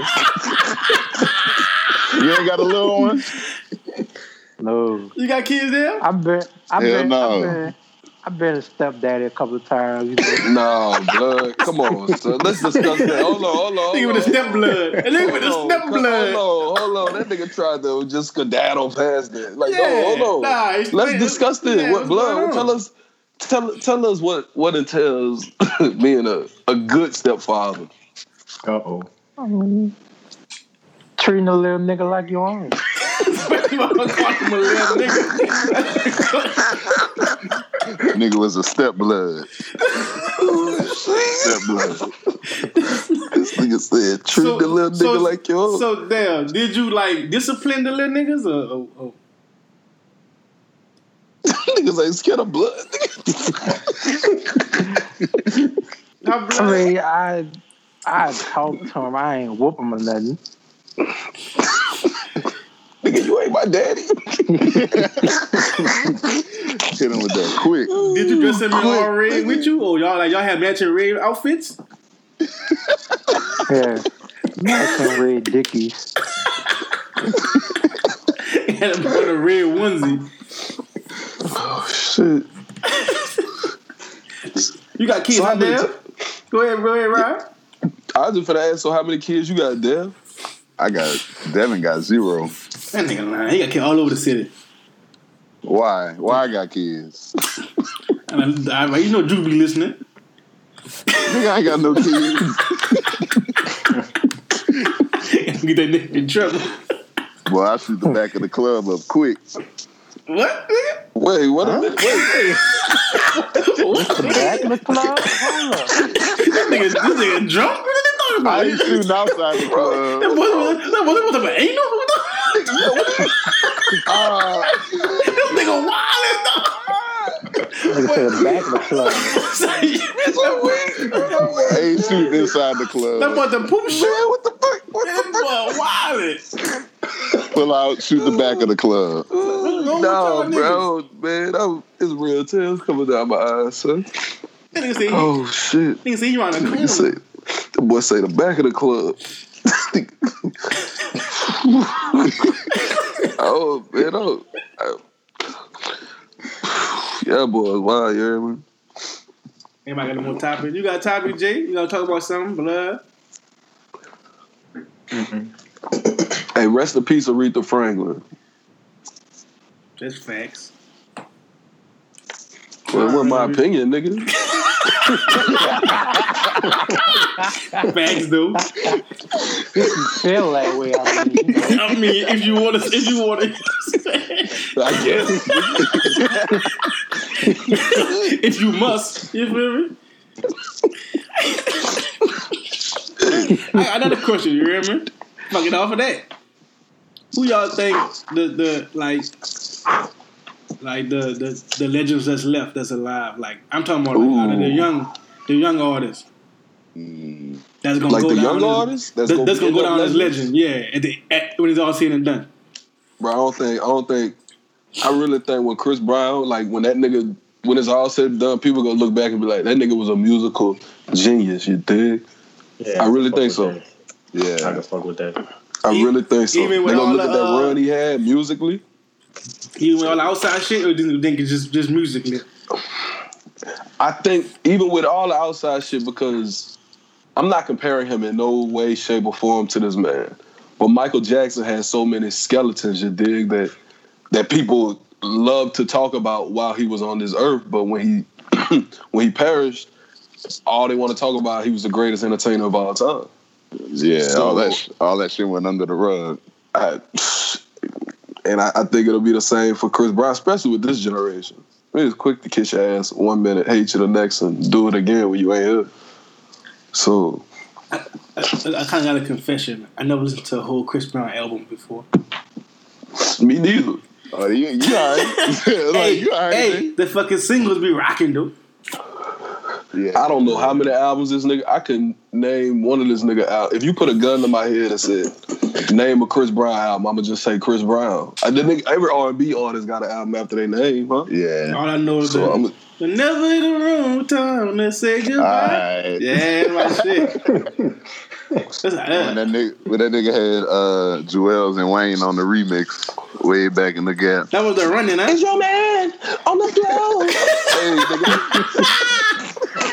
You ain't got a little one? No. You got kids there? I've been I've Hell been no. I've been I've been a stepdaddy a couple of times, you know. No, blood. Come on, son. Let's discuss that. Hold on, hold on. Nigga with the step blood. And nigga with the step blood. Hold on, hold on. That nigga tried to just skedaddle past that. Like, Yeah, no, hold on. nah, explain- Let's discuss this. yeah, what blood? Tell us, tell tell us what what entails being a, a good stepfather. Uh oh. Treating a little nigga like your own. You wanna call him a little nigga. Nigga was a step blood. step blood. this nigga said, treat So- the little nigga so- like your own. So damn, did you like discipline the little niggas or, or, or Niggas ain't scared of blood. I mean, I I talk to him. I ain't whoop him or nothing. Nigga, you ain't my daddy. Hit him with that quick. Did you dress him in all red with you, or y'all like y'all had matching red outfits? Yeah. Matching red dickies. Had him on a red onesie. Oh shit. You got kids So how out many there? Go ahead, go ahead, Ryan. I was just finna ask, so how many kids you got, Dev? I got Devin got zero. That nigga lying. He got kids all over the city. Why? Why I got kids? And I, I, you know Drew be listening. Nigga, I ain't got no kids. Get that nigga in trouble. Well, I shoot the back of the club up quick. What? Wait, what a minute. Wait, wait. The back of the club? Hold up. This nigga, this nigga drunk? What are they talking I about? ain't shooting outside the That club. boy, that boy, that boy, ain't no. Uh, This nigga wild as dog. Nigga said the back of the club. I ain't shooting inside the club. That club. boy, the poop shit. what the fuck? What That boy, wild. Pull out, shoot the back of the club. No, bro, man, that was, it's real tears coming down my eyes, son. That nigga say, Oh shit! nigga say you on the He say, corner. the boy say the back of the club. oh man, oh, I- yeah, boy, wow, you hear me? Anybody got any more topics? You got a topic, Jay? You gonna talk about something? Blood? Hey, rest in peace, Aretha Franklin. That's facts. Well, it wasn't my opinion, nigga. Facts, though. Feel that way. I mean, I mean, if you want to, if you want to, I guess. if you must, you feel me? I got another question. You hear me? Fucking off of that. Who y'all think the the like like the the, the legends that's left that's alive? Like I'm talking about like, the young the young artists Mm, that's gonna Like go the down young artists that's, that's that's gonna gonna go down as legends? legend. Yeah, at the, at, when it's all said and done. Bro, I don't think I don't think I really think when Chris Brown, like when that nigga when it's all said and done, people gonna look back and be like, that nigga was a musical genius, you dig? Yeah, I really fuck think so. that. I yeah. can fuck with that. I E- really think so. even They with gonna all look at that uh, run he had musically. Even with all the outside shit, or didn't think it's just just musically. I think even with all the outside shit, because I'm not comparing him in no way, shape, or form to this man. But Michael Jackson has so many skeletons, you dig, that that people love to talk about while he was on this earth. But when he when he perished, all they want to talk about he was the greatest entertainer of all time. Yeah, So- all that sh- all that shit went under the rug. I, and I, I think it'll be the same for Chris Brown, especially with this generation. It's quick to kiss your ass one minute, hate you the next, and do it again when you ain't here. So I, I kind of got a confession. I never listened to a whole Chris Brown album before. Me neither. Oh, you, you all right? like, hey, you all right? hey, man? the fucking singles be rocking though. Yeah. I don't know how many albums this nigga. I can name one of this nigga out. If you put a gun to my head and said, "Name a Chris Brown album," I'ma just say Chris Brown. I the nigga, every R and B artist got an album after their name, huh? Yeah. All I know is So that I'm we're never in the room time to say goodbye. Alright. Yeah, that's my shit. When that, that nigga, when that nigga had uh, Juelz and Wayne on the remix way back in the gap. that was the running, huh? your man on the floor. hey, nigga,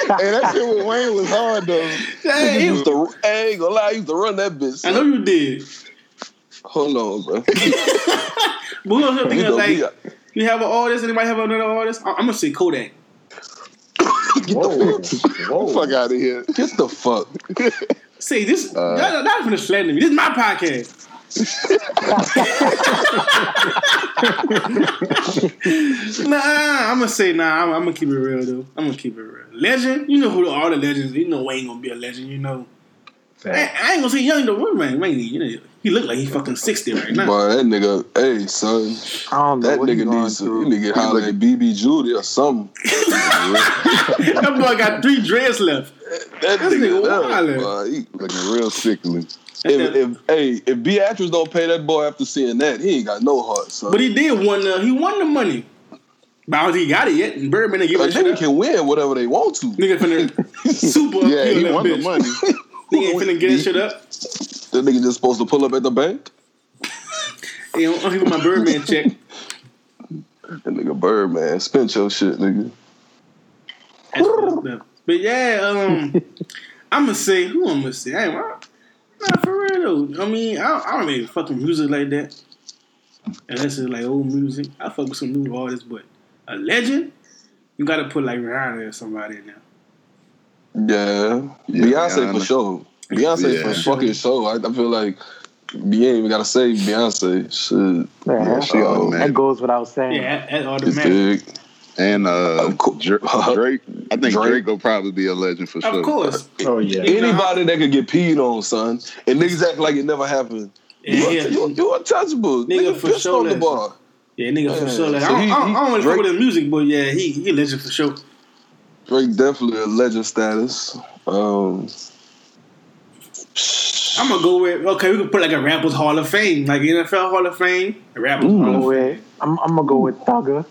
hey, that shit with Wayne was hard though. Hey, he he- used to. I ain't gonna lie, he used to run that bitch. I know you did. Hold on, bro. But who else you You thinking know, like we- you have an artist? Anybody have another artist? I- I'm gonna say Kodak. Get Whoa. the fuck. Whoa. Fuck out of here. Get the fuck. See this, Uh, y'all not gonna slander me. This is my podcast. nah, I'm gonna say nah. I'm, I'm gonna keep it real though. I'm gonna keep it real. Legend, you know who the, all the legends. You know Wayne gonna be a legend. You know. I, I ain't gonna say young though. Wayne, Wayne, you know, he look like he fucking sixty right now. Boy, that nigga, hey son, I don't know that nigga needs to, through. you nigga holler at BB Judy or something. that boy got three dreads left. That This nigga that- wildin'. boy, he- Looking real sickly. if, if hey, if Beatrice don't pay that boy after seeing that, he ain't got no heart, son. But he did won. The, uh, he won the money. But I don't think he got it yet. And Birdman didn't give a shit. nigga up. can win whatever they want to. Nigga finna super Yeah, he won the money. Nigga ain't finna get that shit up. That nigga just supposed to pull up at the bank. He don't don't give my Birdman check. That nigga Birdman, spend your shit, nigga. That's fucked up. But yeah, um, I'm gonna say who I'm gonna say. I ain't, nah, for real though. I mean, I don't, I don't make fucking music like that. Unless it's like old music. I fuck with some new artists, but a legend, you gotta put like Rihanna or somebody in there. Yeah, Yeah, Beyonce for Rihanna. sure. Beyonce Yeah. for fucking sure. I, I feel like you ain't even gotta say Beyonce. Shit, Yeah, She Oh, automatic. that goes without saying. Yeah, that, that it's automatic. big. And uh, Of Drake. I think Drake. Drake. will probably be a legend for sure. Of course. Oh yeah. Anybody that could get peed on, son, and niggas act like it never happened. You, Yeah, un- yeah. you, you untouchable. Nigga, Nigga, for pissed sure on the bar. Yeah, nigga for sure. Like, so I don't, he- I don't, I don't really Drake- fuck with his music, but yeah, he he a legend for sure. Drake definitely a legend status. Um, I'm gonna go with okay. We can put like a rappers Hall of Fame, like NFL Hall of Fame, a rappers I'm Hall gonna of go Fame. with, I'm, I'm gonna go with Thugger.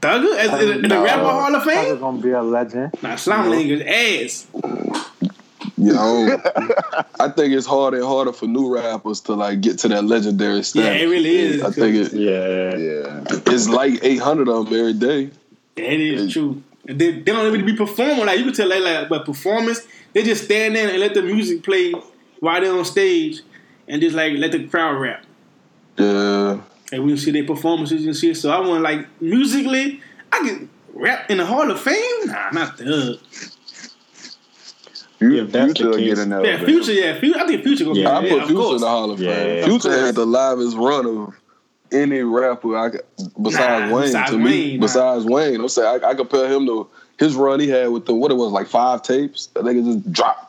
Thugger as in, in the rapper Hall of Thugger Fame. gonna be a legend. Nah, Slime Language ass. You know, I think it's harder and harder for new rappers to like get to that legendary status. Yeah, status. it really is. I think it, Yeah. Yeah. it's like 800 of them every day. That is it is true. And they, they don't even be performing like you can tell like, like but performance. They just stand there and let the music play while they're on stage, and just like let the crowd rap. Yeah. And we can see their performances and shit. So I want like musically, I can rap in the Hall of Fame. Nah, not Thug. You, If that's Future will case- get in. Yeah. Future. Yeah, Future. I think Future gonna Yeah, I put yeah, Future in the Hall of Fame. Yeah. Future Of had the livest run of any rapper I could, besides Nah, Wayne. besides to me, nah. besides Wayne, I'm saying I, I compare him to his run he had with the what it was like five tapes. That nigga just dropped.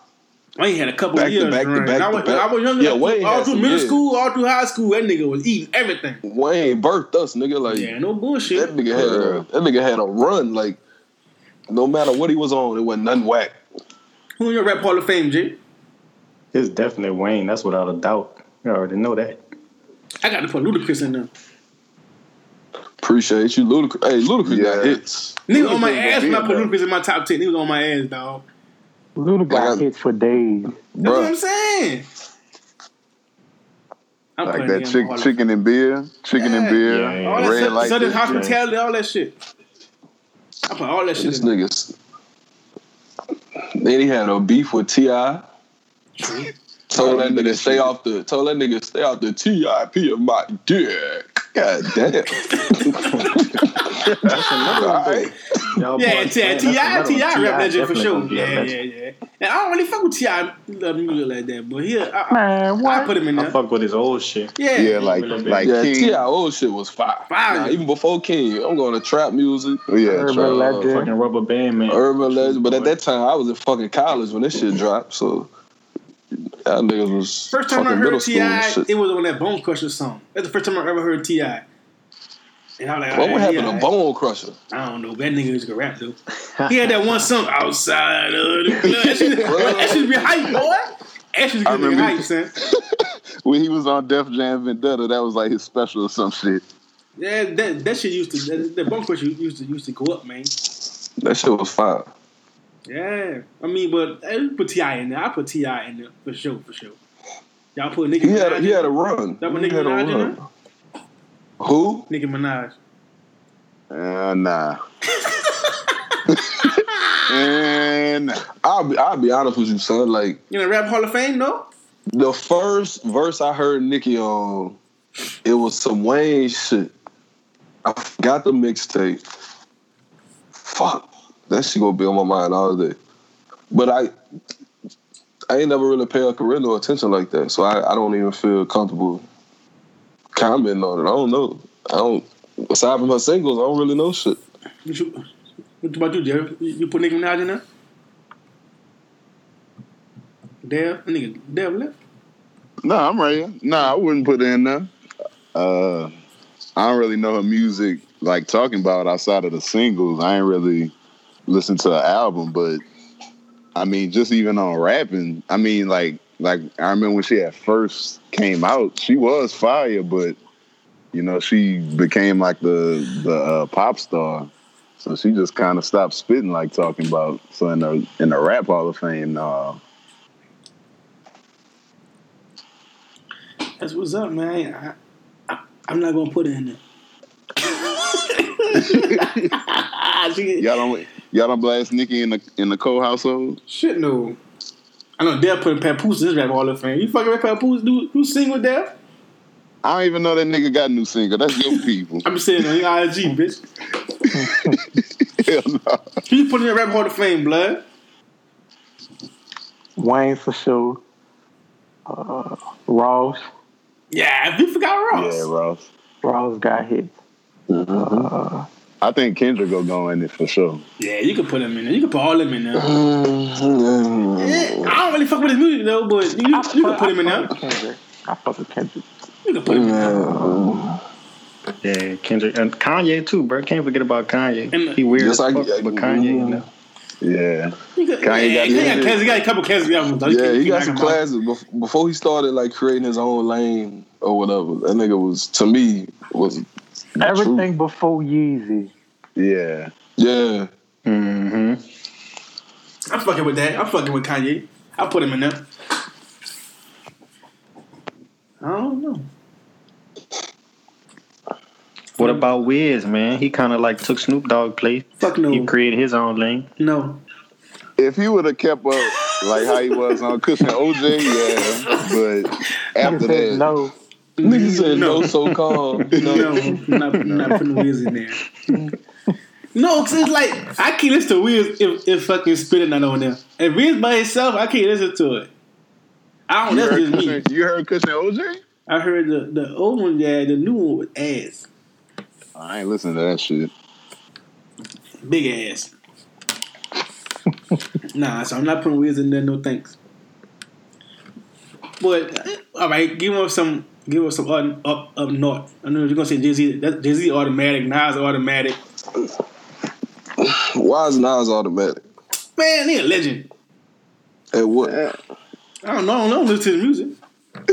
Wayne had a couple Back to years. back to back I to was, back. I was younger. Yeah, like, Wayne all had through some middle years. school, all through high school. That nigga was eating everything. Wayne birthed us, nigga. Like Yeah, no bullshit. that nigga had a, that nigga had a run. Like no matter what he was on, it wasn't nothing whack. Who in your rap Hall of Fame, Jay? It's definitely Wayne. That's without a doubt. You already know that. I got to put Ludacris in there. Appreciate you, Ludacris. Hey, Ludacris got Yeah. hits. Nigga on my ass gonna when I put in Ludacris in my top ten. He was on my ass, dog. Ludacris got hits for days. That's what I'm saying. I'm Like that chick, chicken and beer, chicken and beer, Yeah, yeah. all red light. Southern district. hospitality, all that shit. I put all that shit This in there. nigga's. Then he had a beef with Ti. Told that nigga stay off the. Told that nigga stay off the TIP of my dick. God damn. That's another one. though. Yeah, boys T.I. T.I. T.I. rap legend for sure. gonna be a Yeah, yeah, yeah. And I don't really fuck with T.I. love music like that, but here, I, I, Man, I what? put him in I fuck with his old shit. Yeah, Yeah, like like Yeah, T.I. old shit was fire. Fire. Nah, even before King, I'm going to trap music, Yeah, Urban Charles. legend. Fucking rubber band man. urban legend. But at that time, I was in fucking college when this shit dropped. So Y'all niggas was First time I heard T.I., it was on that Bone Crusher song. That's the first time I ever heard Ti. And I was like, What "Ah, would happen to Bone Crusher? I don't know. That nigga was gonna rap though. He had that one song outside of the club. That should, that should be hype, boy. That should be hype, son. when he was on Def Jam Vendetta, that was like his special or some shit. Yeah, that that shit used to that, that Bone Crusher used to used to go up, man. That shit was fire. Yeah, I mean, but I put T.I. in there. I put T.I. in there for sure, for sure. Y'all put Nicki He had a, he had a run. That one He Nicki had a Minaj in run. there? Who? Nicki Minaj. Uh, nah. and I'll be I'll be honest with you, son. Like You know, Rap Hall of Fame, no? the first verse I heard Nicki on, it was some Wayne shit. I forgot the mixtape. Fuck, that shit gonna be on my mind all day. But I, I ain't never really paid a career no attention like that, so I, I don't even feel comfortable commenting on it. I don't know. I don't. Aside from her singles, I don't really know shit. What you, what about you, Jerry? You, you put Nicki Minaj in there? Dev? Nigga Dev left? no, I'm right here. Nah, I wouldn't put it in there. Uh, I don't really know her music like talking about outside of the singles. I ain't really listen to her album, but I mean, just even on rapping, I mean, like, like I remember when she had first came out, she was fire, but you know, she became like the the uh, pop star. So she just kind of stopped spitting like talking about. So in the in the rap Hall of Fame, uh, That's what's up, man. I, I, I'm not gonna put it in there. Y'all don't y'all don't blast Nicki in the in the Cole household. Shit, no. I know Dev put Papoose in his Rap Hall of Fame. You fucking with Papoose? Do, do sing with Dev? I don't even know that nigga got a new single. That's your people. I'm just saying on your IG, bitch. Hell no. Who you put in the Rap Hall of Fame, blood? Wayne for sure. Uh, Ross. Yeah, you forgot Ross. Yeah, Ross. Ross got hit. Uh, I think Kendrick go go in it for sure. Yeah, you can put him in there. You can put all of them in there. Mm-hmm. Yeah, I don't really fuck with his music though, but you, you, I can fuck- put him in there. fuck with Kendrick. I fuck with Kendrick. You can put him in there. Yeah, Kendrick and Kanye too, bro. Can't forget about Kanye. And- he weird Just as like- fuck, but Kanye, you know. Yeah. You can, Kanye yeah, got he got, his- he got a couple classic albums. Yeah, can't- he got some knock him out. classes Bef- before he started like creating his own lane or whatever. That nigga was to me was the Everything before Yeezy. Yeah. Yeah, Mm-hmm. I'm fucking with that. I'm fucking with Kanye. I'll put him in there. I don't know. What about Wiz, man? He kind of like took Snoop Dogg place. Fuck no. He created his own lane. No. If he would have kept up like how he was on Kush and OJ, yeah. But after that, no. Nigga said No. no, so called. No, I'm not, not putting Wiz in there. No, cause it's like I can't listen to Wiz if, if fucking spitting not on there. If Wiz by himself, I can't listen to it. I don't. you That's heard, just me. You heard Kush and OJ? I heard the the old one, yeah, the new one with ass, I ain't listening to that shit. big ass. nah, so I'm not putting Wiz in there. No thanks. But eh, all right, give us some, give us some up up, up north. I know you're gonna say Jay Z. Jay Z automatic, Nas automatic. Why is Nas automatic? Man, he a legend. At what? I don't know. I don't know. Listen to the music.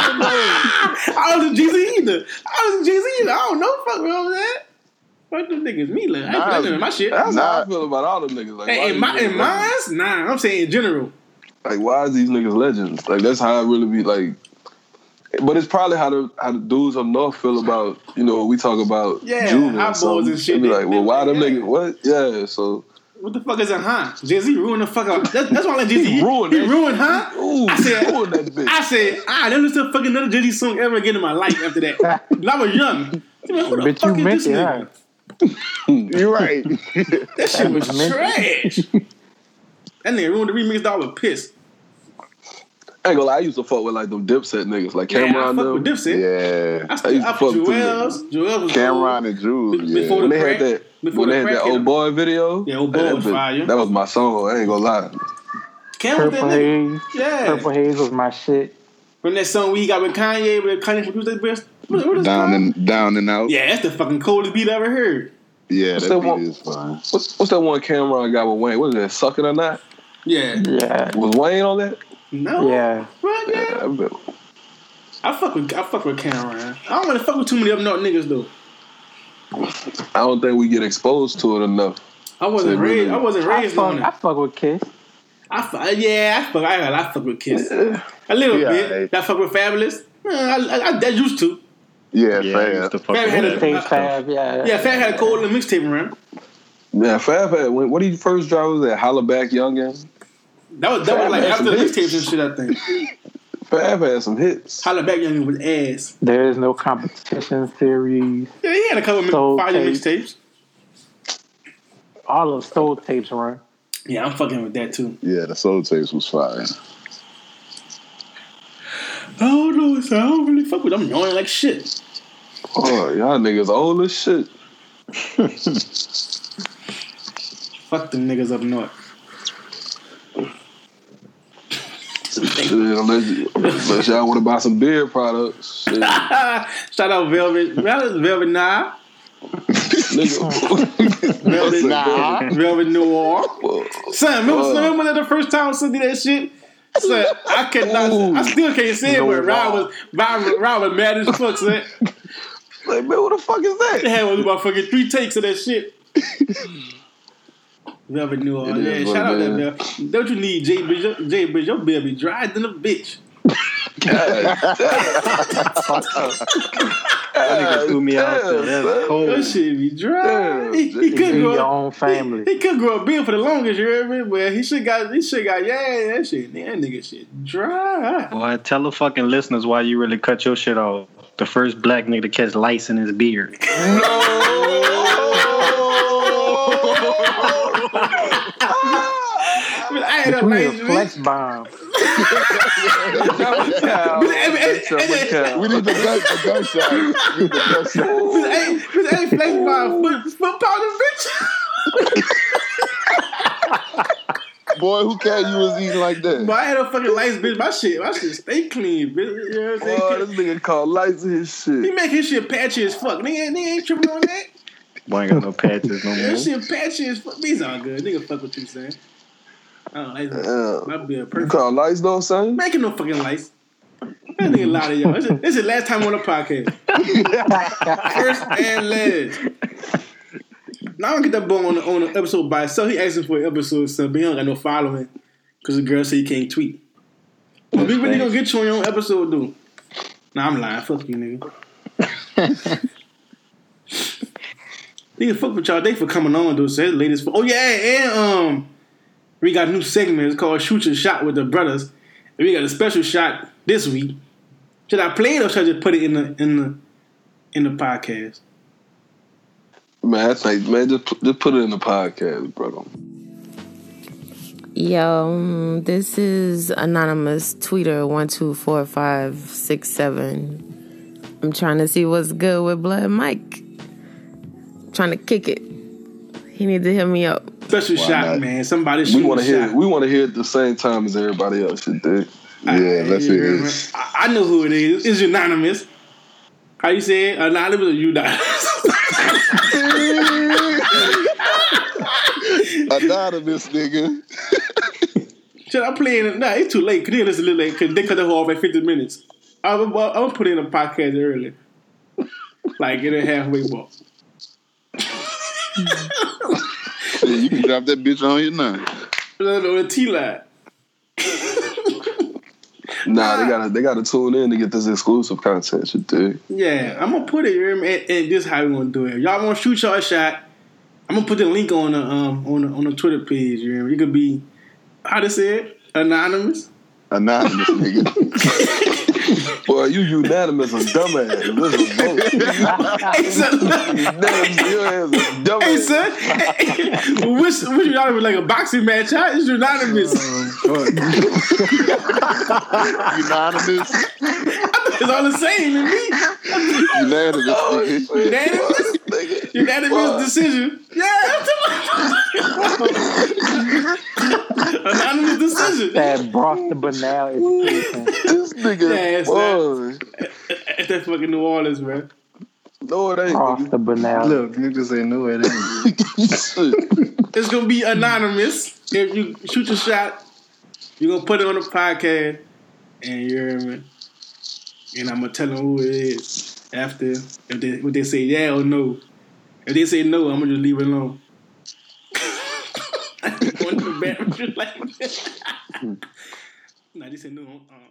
I don't listen to Jay Z either. I don't listen to Jay Z either. I don't know. Fuck wrong with that. Fuck them niggas. Me, like, I ain't Nah, listening my shit. That's how I feel about all them niggas. Like, Hey, in these my niggas in legends? mine, nah. I'm saying in general. Like, why is these niggas legends? Like, that's how I really be like. But it's probably how the how the dudes up north feel about you know we talk about Yeah, Juven or eyeballs something. and shit. They be like, well, why like them that. niggas? What? Yeah, so What the fuck is a huh? Jay Z ruined the fuck out. That's, that's why I like Jay Z. He ruined He ruined huh? ooh, I said- ruin that bitch. I said, I never listened to fucking another Jay Z song ever again in my life after that. When I was young. I mean, who the Bitch, fuck you is this meant it, nigga? huh? You're right. That shit was trash. That nigga ruined the remix dog was piss. I ain't gonna lie, I used to fuck with like them Dipset niggas, like Yeah, I Cam'ron. fuck them. with Dipset. yeah. I I used to I fuck with them Juelz. Joel was Cam'ron cool. and Juelz. Be- Yeah. before when the they had that before when the they had that old boy video. Yeah, Old Boy that was bit- fire. That was my song. I ain't gonna lie. Cam Purple. Haze. Yeah. Purple Haze was my shit. From that song we got with Kanye, with Kanye produced that best. What, what is Down called? and down and out. Yeah, that's the fucking coldest beat I ever heard. Yeah, What's that that beat one? is fine. What's, what's that one Cam'ron got with Wayne? What is that? Sucking or not? Yeah. Yeah. Was Wayne on that? No. Yeah. Right, Yeah, yeah. I. I fuck with I fuck with Cam'ron. I don't want to fuck with too many up north niggas though. I don't think we get exposed to it enough. I wasn't So really- raised. I wasn't I raised fuck, on it. I fuck with Kiss. I fuck, uh, yeah, I fuck. I got I fuck with Kiss a little Yeah, bit. hey. I fuck with Fabolous. Uh, I, I, I, I used to. Yeah, Yeah, I used to fast. fuck Fab had a- that. Stage Fab, uh, yeah. Yeah, Fab had a cold little mixtape around. Yeah, Fab had when, what did he first drop was that Holla Back Youngin? That was that was like after some the mixtapes and shit. I think. Forever had some hits. Holla back young with ass. There is no competition series. Yeah, he had a couple of Soul fire tape. mixtapes. All of soul tapes run. Yeah, I'm fucking with that too. Yeah, the soul tapes was fire. Oh no, so I don't really fuck with them. I'm annoying like shit. Oh, y'all niggas old as shit. Fuck them niggas up north. Shit, unless, unless y'all want to buy some beer products. Shout out Velvet, Velvet, Velvet Nah, nigga. Velvet Nah. Velvet Noir. Son, remember, Fuck. remember the first time I did that shit? Son, I cannot, I still can't say it, but Rob was, Rob, Rob was mad as fuck, son. Like, man, what the fuck is They that? had one about fucking three takes of that shit. Velvet Noir, It yeah, is what shout out it that Velvet. Don't you need Jay Bridge? Jay Bridge, your beer be dry than a bitch. That nigga threw me out there. That's That cold. shit be dry. Yeah, he, he couldn't Be grow your own family. He, he could grow a beard for the longest, you heard me? But he should got he should got yeah, that shit, that nigga shit dry. Boy, tell the fucking listeners why you really cut your shit off. The first black nigga to catch lice in his beard. I had a You need a nice flex bomb. We need the gun, the gunshot. We need the gunshot. Hey, hey, flex by foot, foot powder, bitch. Boy, who cat you was eating like that? But I had a fucking lice, bitch. My shit, my shit stay clean, bitch. You know what I'm saying? Oh, this nigga called lights in his He make his shit patchy as fuck. Nigga, ain't- nigga ain't tripping on that. Boy, ain't got no patches no more. That shit patchy as fuck. These all good. Nigga, fuck what you saying. I don't like that. Yeah. My beer You perfect. call lights though, son? Making no fucking lice. That nigga lie to y'all. This is, this is the last time on the podcast. First and last. Now I don't get that boy on the, on the episode by itself. He asking for an episode, so but he don't got no following because the girl said he can't tweet. But we really gonna get you on your own episode, dude. Nah, I'm lying. Fuck you, nigga. nigga, fuck with y'all. They for coming on, dude. So his latest. Oh yeah, and um, we got a new segment. It's called Shoot Your Shot with the Brothers. And we got a special shot this week. Should I play it or should I just put it in the in the in the podcast? Man, I think, man, just, put- just put it in the podcast, brother. Yo, mm, this is anonymous tweeter one two four five six seven. I'm trying to see what's good with Blood Mike. trying to kick it. He need to hit me up. Special Why shot, not? man. Somebody We shoot want a to hear. shot. We want to hear it the same time as everybody else. You dig? Yeah, let's hear hear. I, I know who it is. It's unanimous. How you say it? Anonymous or unanimous? Anonymous nigga. Should I play it? Nah, it's too late. Cause it's a little late. Cause they cut the whole off at 50 minutes. I'm, I'm gonna put in a podcast early. Like in a halfway walk. Shit, you can drop that bitch on your now. no, the T line. Nah, they gotta they gotta tune in to get this exclusive content. You dig? Yeah, I'm gonna put it here, man. And this is how we gonna do it. Y'all wanna shoot y'all a shot? I'm gonna put the link on the um on the on the Twitter page. You, hear you could be how to say it anonymous. Anonymous nigga. Boy, you unanimous a dumbass. Listen, vote. Hey son, Unanimous, your hey dumbass. son, hey, wish wish y'all like a boxing match. Huh? It's unanimous. Oh, unanimous. It's all the same to me. Unanimous nigga. Unanimous, unanimous decision. Yeah, anonymous decision. That Boston Banal education. This nigga, Yeah, it's boy. At that fucking New Orleans, man. No, it ain't. nigga. Boston Banal. Look, niggas say no, it ain't. It's gonna be anonymous. If you shoot your shot, you're gonna put it on the podcast, and you're me. And I'm gonna tell them who it is after if they if they say yeah or no. If they say no, I'm gonna just leave it alone. I just want to with you like that. Hmm. nah, they say no. I'm,